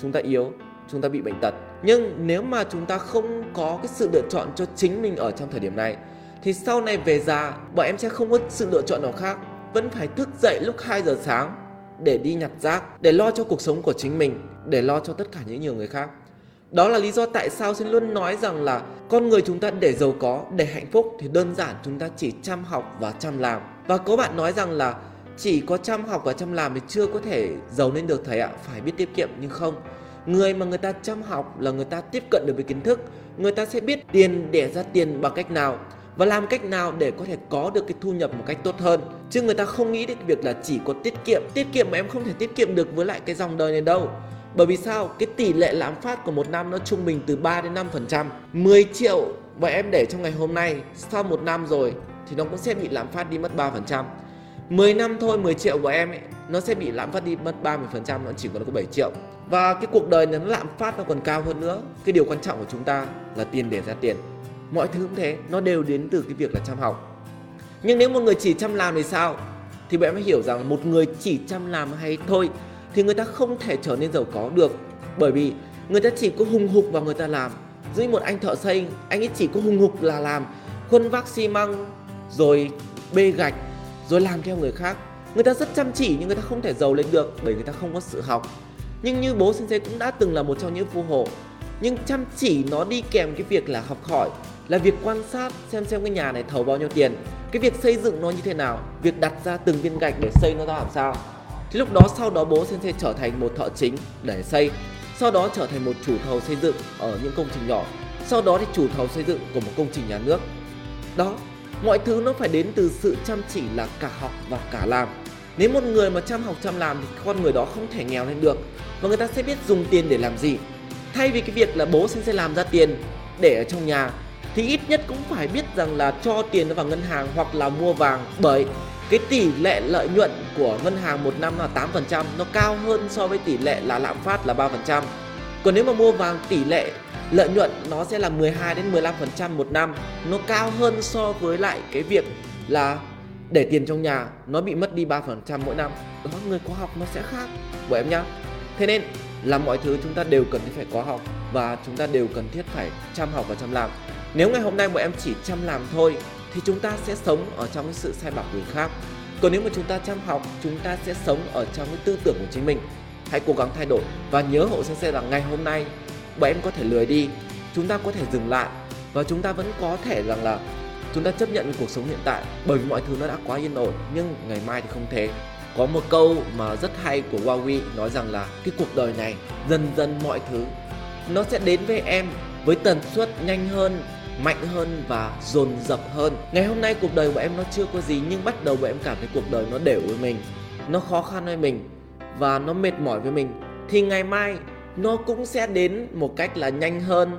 chúng ta yếu, chúng ta bị bệnh tật. Nhưng nếu mà chúng ta không có cái sự lựa chọn cho chính mình ở trong thời điểm này, thì sau này về già, bọn em sẽ không có sự lựa chọn nào khác. Vẫn phải thức dậy lúc 2 giờ sáng để đi nhặt rác, để lo cho cuộc sống của chính mình, để lo cho tất cả những nhiều người khác. Đó là lý do tại sao xin luôn nói rằng là con người chúng ta để giàu có, để hạnh phúc thì đơn giản chúng ta chỉ chăm học và chăm làm. Và có bạn nói rằng là chỉ có chăm học và chăm làm thì chưa có thể giàu lên được, thầy ạ. Phải biết tiết kiệm, nhưng không. Người mà người ta chăm học là người ta tiếp cận được với kiến thức. Người ta sẽ biết tiền để ra tiền bằng cách nào và làm cách nào để có thể có được cái thu nhập một cách tốt hơn. Chứ người ta không nghĩ đến việc là chỉ có tiết kiệm. Tiết kiệm mà em không thể tiết kiệm được với lại cái dòng đời này đâu. Bởi vì sao? Cái tỷ lệ lạm phát của một năm nó trung bình từ 3 đến 5 phần trăm. 10 triệu và em để trong ngày hôm nay, sau một năm rồi thì nó cũng sẽ bị lạm phát đi mất 3 phần trăm. 10 năm thôi 10 triệu của em ấy, nó sẽ bị lạm phát đi mất 30 phần trăm, nó chỉ còn có 7 triệu. Và cái cuộc đời này nó lạm phát nó còn cao hơn nữa. Cái điều quan trọng của chúng ta là tiền để ra tiền. Mọi thứ cũng thế, nó đều đến từ cái việc là chăm học. Nhưng nếu một người chỉ chăm làm thì sao? Thì bạn mới hiểu rằng một người chỉ chăm làm hay thôi thì người ta không thể trở nên giàu có được. Bởi vì người ta chỉ có hùng hục và người ta làm. Dưới một anh thợ xây, anh ấy chỉ có hùng hục là làm khuân vác xi măng, rồi bê gạch rồi làm theo người khác. Người ta rất chăm chỉ nhưng người ta không thể giàu lên được bởi người ta không có sự học. Nhưng như bố sensei cũng đã từng là một trong những phù hộ. Nhưng chăm chỉ nó đi kèm cái việc là học hỏi, là việc quan sát xem xem cái nhà này thầu bao nhiêu tiền, cái việc xây dựng nó như thế nào, việc đặt ra từng viên gạch để xây nó ra làm sao. Thì lúc đó sau đó bố sensei trở thành một thợ chính để xây, sau đó trở thành một chủ thầu xây dựng ở những công trình nhỏ, sau đó thì chủ thầu xây dựng của một công trình nhà nước. Đó mọi thứ nó phải đến từ sự chăm chỉ là cả học và cả làm. Nếu một người mà chăm học, chăm làm thì con người đó không thể nghèo lên được. Và người ta sẽ biết dùng tiền để làm gì. Thay vì cái việc là bố sẽ làm ra tiền để ở trong nhà, thì ít nhất cũng phải biết rằng là cho tiền nó vào ngân hàng hoặc là mua vàng. Bởi cái tỷ lệ lợi nhuận của ngân hàng một năm là 8% nó cao hơn so với tỷ lệ là lạm phát là 3%. Còn nếu mà mua vàng tỷ lệ lợi nhuận nó sẽ là 12 đến 15% một năm, nó cao hơn so với lại cái việc là để tiền trong nhà nó bị mất đi 3% mỗi năm. Đó người có học nó sẽ khác của em nhá. Thế nên là mọi thứ chúng ta đều cần phải có học và chúng ta đều cần thiết phải chăm học và chăm làm. Nếu ngày hôm nay bọn em chỉ chăm làm thôi thì chúng ta sẽ sống ở trong cái sự sai bảo người khác. Còn nếu mà chúng ta chăm học, chúng ta sẽ sống ở trong cái tư tưởng của chính mình. Hãy cố gắng thay đổi và nhớ hộ sensei xe rằng ngày hôm nay. Bọn em có thể lười đi, chúng ta có thể dừng lại và chúng ta vẫn có thể rằng là chúng ta chấp nhận cuộc sống hiện tại bởi vì mọi thứ nó đã quá yên ổn nhưng ngày mai thì không thế. Có một câu mà rất hay của Huawei nói rằng là cái cuộc đời này dần dần mọi thứ nó sẽ đến với em với tần suất nhanh hơn mạnh hơn và dồn dập hơn. Ngày hôm nay cuộc đời của em nó chưa có gì nhưng bắt đầu của em cảm thấy cuộc đời nó đều với mình nó khó khăn với mình và nó mệt mỏi với mình, thì ngày mai nó cũng sẽ đến một cách là nhanh hơn,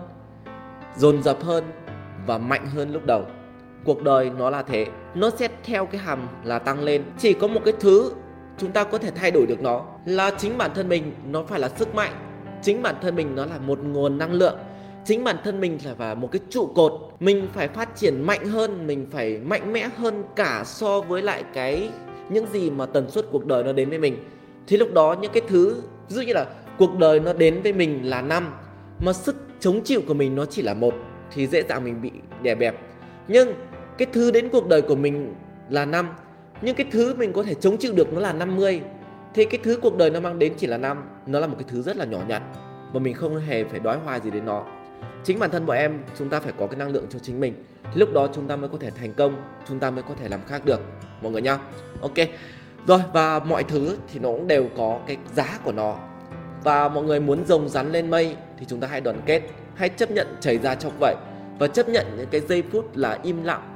dồn dập hơn và mạnh hơn lúc đầu. Cuộc đời nó là thế, nó sẽ theo cái hầm là tăng lên. Chỉ có một cái thứ chúng ta có thể thay đổi được nó là chính bản thân mình nó phải là sức mạnh. Chính bản thân mình nó là một nguồn năng lượng. Chính bản thân mình là phải một cái trụ cột. Mình phải phát triển mạnh hơn, mình phải mạnh mẽ hơn cả so với lại cái những gì mà tần suất cuộc đời nó đến với mình thì lúc đó những cái thứ, ví dụ như là cuộc đời nó đến với mình là năm, mà sức chống chịu của mình nó chỉ là một, thì dễ dàng mình bị đè bẹp. Nhưng cái thứ đến cuộc đời của mình là năm nhưng cái thứ mình có thể chống chịu được nó là 50 thì cái thứ cuộc đời nó mang đến chỉ là năm, nó là một cái thứ rất là nhỏ nhặt, mà mình không hề phải đói hoài gì đến nó. Chính bản thân bọn em, chúng ta phải có cái năng lượng cho chính mình. Thì lúc đó chúng ta mới có thể thành công, chúng ta mới có thể làm khác được, mọi người nhá. Ok rồi, và mọi thứ thì nó cũng đều có cái giá của nó. Và mọi người muốn rồng rắn lên mây thì chúng ta hãy đoàn kết, hãy chấp nhận chảy ra trong vậy. Và chấp nhận những cái giây phút là im lặng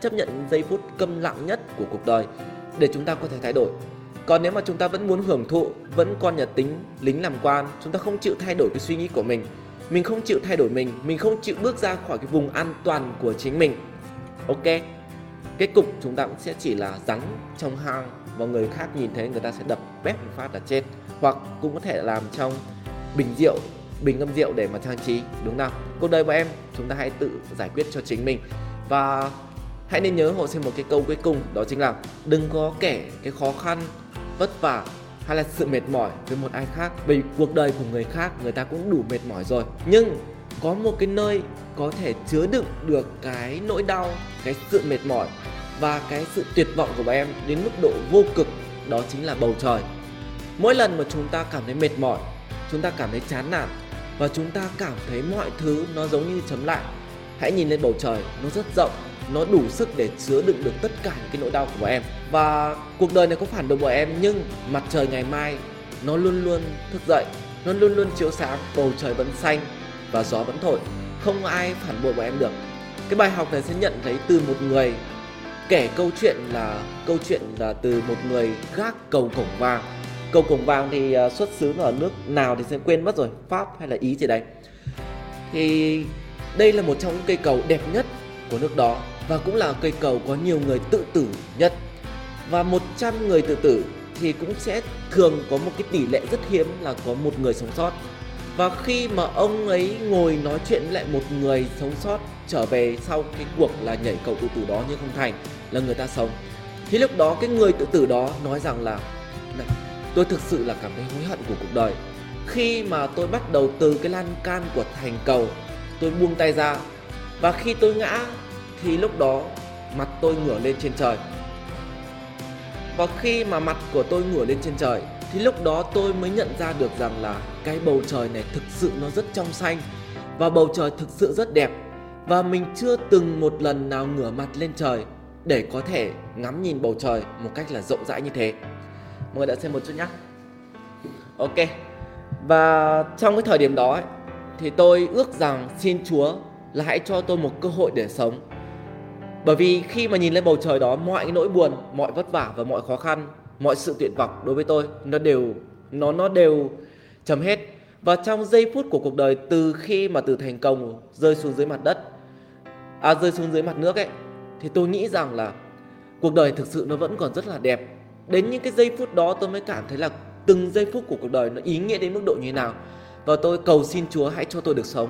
chấp nhận giây phút câm lặng nhất của cuộc đời để chúng ta có thể thay đổi. Còn nếu mà chúng ta vẫn muốn hưởng thụ, vẫn con nhà tính, lính làm quan, chúng ta không chịu thay đổi cái suy nghĩ của mình. Mình không chịu thay đổi mình mình không chịu bước ra khỏi cái vùng an toàn của chính mình. Ok? Kết cục chúng ta cũng sẽ chỉ là rắn trong hang và người khác nhìn thấy người ta sẽ đập bép một phát là chết. Hoặc cũng có thể làm trong bình rượu, bình ngâm rượu để mà trang trí, đúng không cuộc đời của em, chúng ta hãy tự giải quyết cho chính mình. Và hãy nên nhớ hộ xem một cái câu cuối cùng, đó chính là đừng có kể cái khó khăn, vất vả hay là sự mệt mỏi với một ai khác. Vì cuộc đời của người khác, người ta cũng đủ mệt mỏi rồi. Nhưng có một cái nơi có thể chứa đựng được cái nỗi đau cái sự mệt mỏi và cái sự tuyệt vọng của bọn em đến mức độ vô cực, đó chính là bầu trời. Mỗi lần mà chúng ta cảm thấy mệt mỏi, chúng ta cảm thấy chán nản và chúng ta cảm thấy mọi thứ nó giống như chấm lại, hãy nhìn lên bầu trời, nó rất rộng, nó đủ sức để chứa đựng được tất cả những cái nỗi đau của bọn em. Và cuộc đời này có phản đối bọn em, nhưng mặt trời ngày mai nó luôn luôn thức dậy, nó luôn luôn chiếu sáng, bầu trời vẫn xanh và gió vẫn thổi. Không ai phản bội bọn em được cái bài học này sẽ nhận thấy từ một người kể câu chuyện là, câu chuyện là từ một người gác cầu cổng vàng. Cầu cổng vàng thì à, xuất xứ ở nước nào thì sẽ quên mất rồi, pháp hay là ý gì đấy. Thì đây là một trong những cây cầu đẹp nhất của nước đó và cũng là cây cầu có nhiều người tự tử nhất. Và 100 người tự tử thì cũng sẽ thường có một cái tỷ lệ rất hiếm là có một người sống sót và khi mà ông ấy ngồi nói chuyện với lại một người sống sót trở về sau cái cuộc là nhảy cầu tự tử đó nhưng không thành, là người ta sống. Thì lúc đó cái người tự tử đó nói rằng là, này, tôi thực sự là cảm thấy hối hận của cuộc đời. Khi mà tôi bắt đầu từ cái lan can của thành cầu, tôi buông tay ra. Và khi tôi ngã, thì lúc đó mặt tôi ngửa lên trên trời. Và khi mà mặt của tôi ngửa lên trên trời thì lúc đó tôi mới nhận ra được rằng là cái bầu trời này thực sự nó rất trong xanh. Và bầu trời thực sự rất đẹp. Và mình chưa từng một lần nào ngửa mặt lên trời để có thể ngắm nhìn bầu trời một cách là rộng rãi như thế. Mọi người đã xem một chút nhé ok. Và trong cái thời điểm đó ấy, thì tôi ước rằng xin chúa là hãy cho tôi một cơ hội để sống. Bởi vì khi mà nhìn lên bầu trời đó mọi nỗi buồn mọi vất vả và mọi khó khăn mọi sự tuyệt vọng đối với tôi, nó đều, nó nó đều chấm hết. Và trong giây phút của cuộc đời, từ khi mà từ thành công rơi xuống dưới mặt đất à rơi xuống dưới mặt nước ấy, thì tôi nghĩ rằng là cuộc đời thực sự nó vẫn còn rất là đẹp. Đến những cái giây phút đó, tôi mới cảm thấy là từng giây phút của cuộc đời nó ý nghĩa đến mức độ như thế nào. Và tôi cầu xin Chúa hãy cho tôi được sống.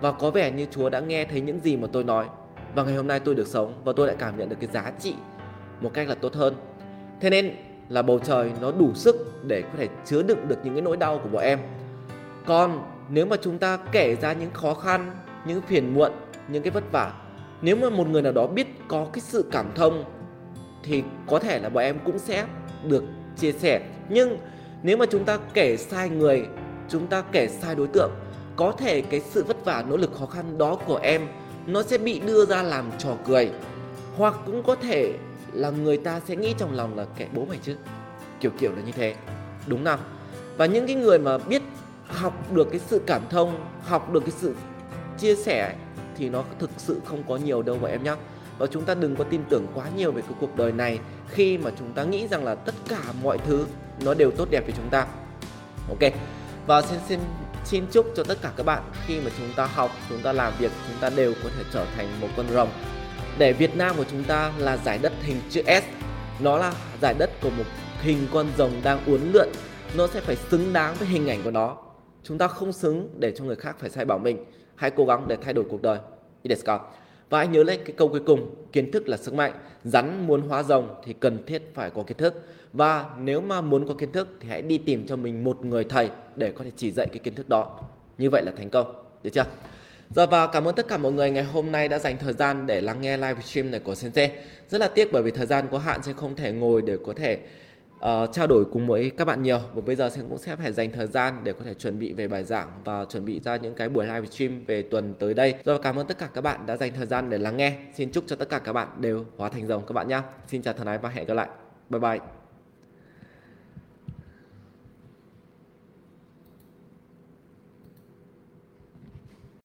Và có vẻ như Chúa đã nghe thấy những gì mà tôi nói. Và ngày hôm nay tôi được sống và tôi lại cảm nhận được cái giá trị một cách là tốt hơn. Thế nên là bầu trời nó đủ sức để có thể chứa đựng được những cái nỗi đau của bọn em. Còn nếu mà chúng ta kể ra những khó khăn, những phiền muộn, những cái vất vả, nếu mà một người nào đó biết có cái sự cảm thông, thì có thể là bọn em cũng sẽ được chia sẻ. Nhưng nếu mà chúng ta kể sai người, chúng ta kể sai đối tượng, có thể cái sự vất vả, nỗ lực khó khăn đó của em, nó sẽ bị đưa ra làm trò cười. Hoặc cũng có thể là người ta sẽ nghĩ trong lòng là kẻ bố mày chứ. Kiểu kiểu là như thế. Đúng không? Và những cái người mà biết học được cái sự cảm thông, học được cái sự chia sẻ thì nó thực sự không có nhiều đâu mà em nhé và chúng ta đừng có tin tưởng quá nhiều về cái cuộc đời này khi mà chúng ta nghĩ rằng là tất cả mọi thứ nó đều tốt đẹp với chúng ta. Ok. Và xin xin xin chúc cho tất cả các bạn khi mà chúng ta học, chúng ta làm việc, chúng ta đều có thể trở thành một con rồng để Việt Nam của chúng ta là giải đất hình chữ S, nó là giải đất của một hình con rồng đang uốn lượn. Nó sẽ phải xứng đáng với hình ảnh của nó. Chúng ta không xứng để cho người khác phải sai bảo mình. Hãy cố gắng để thay đổi cuộc đời. Ideska. Và hãy nhớ lấy cái câu cuối cùng, kiến thức là sức mạnh. Rắn muốn hóa rồng thì cần thiết phải có kiến thức. Và nếu mà muốn có kiến thức thì hãy đi tìm cho mình một người thầy để có thể chỉ dạy cái kiến thức đó. Như vậy là thành công. Được chưa? Giờ và cảm ơn tất cả mọi người ngày hôm nay đã dành thời gian để lắng nghe live stream này của Sensei. Rất là tiếc bởi vì thời gian có hạn sẽ không thể ngồi để có thể uh, trao đổi cùng với các bạn nhiều. Và bây giờ sẽ cũng sẽ phải dành thời gian để có thể chuẩn bị về bài giảng và chuẩn bị ra những cái buổi live stream về tuần tới đây. Rồi cảm ơn tất cả các bạn đã dành thời gian để lắng nghe. Xin chúc cho tất cả các bạn đều hóa thành rồng các bạn nhé. Xin chào thân ái và hẹn gặp lại. Bye bye.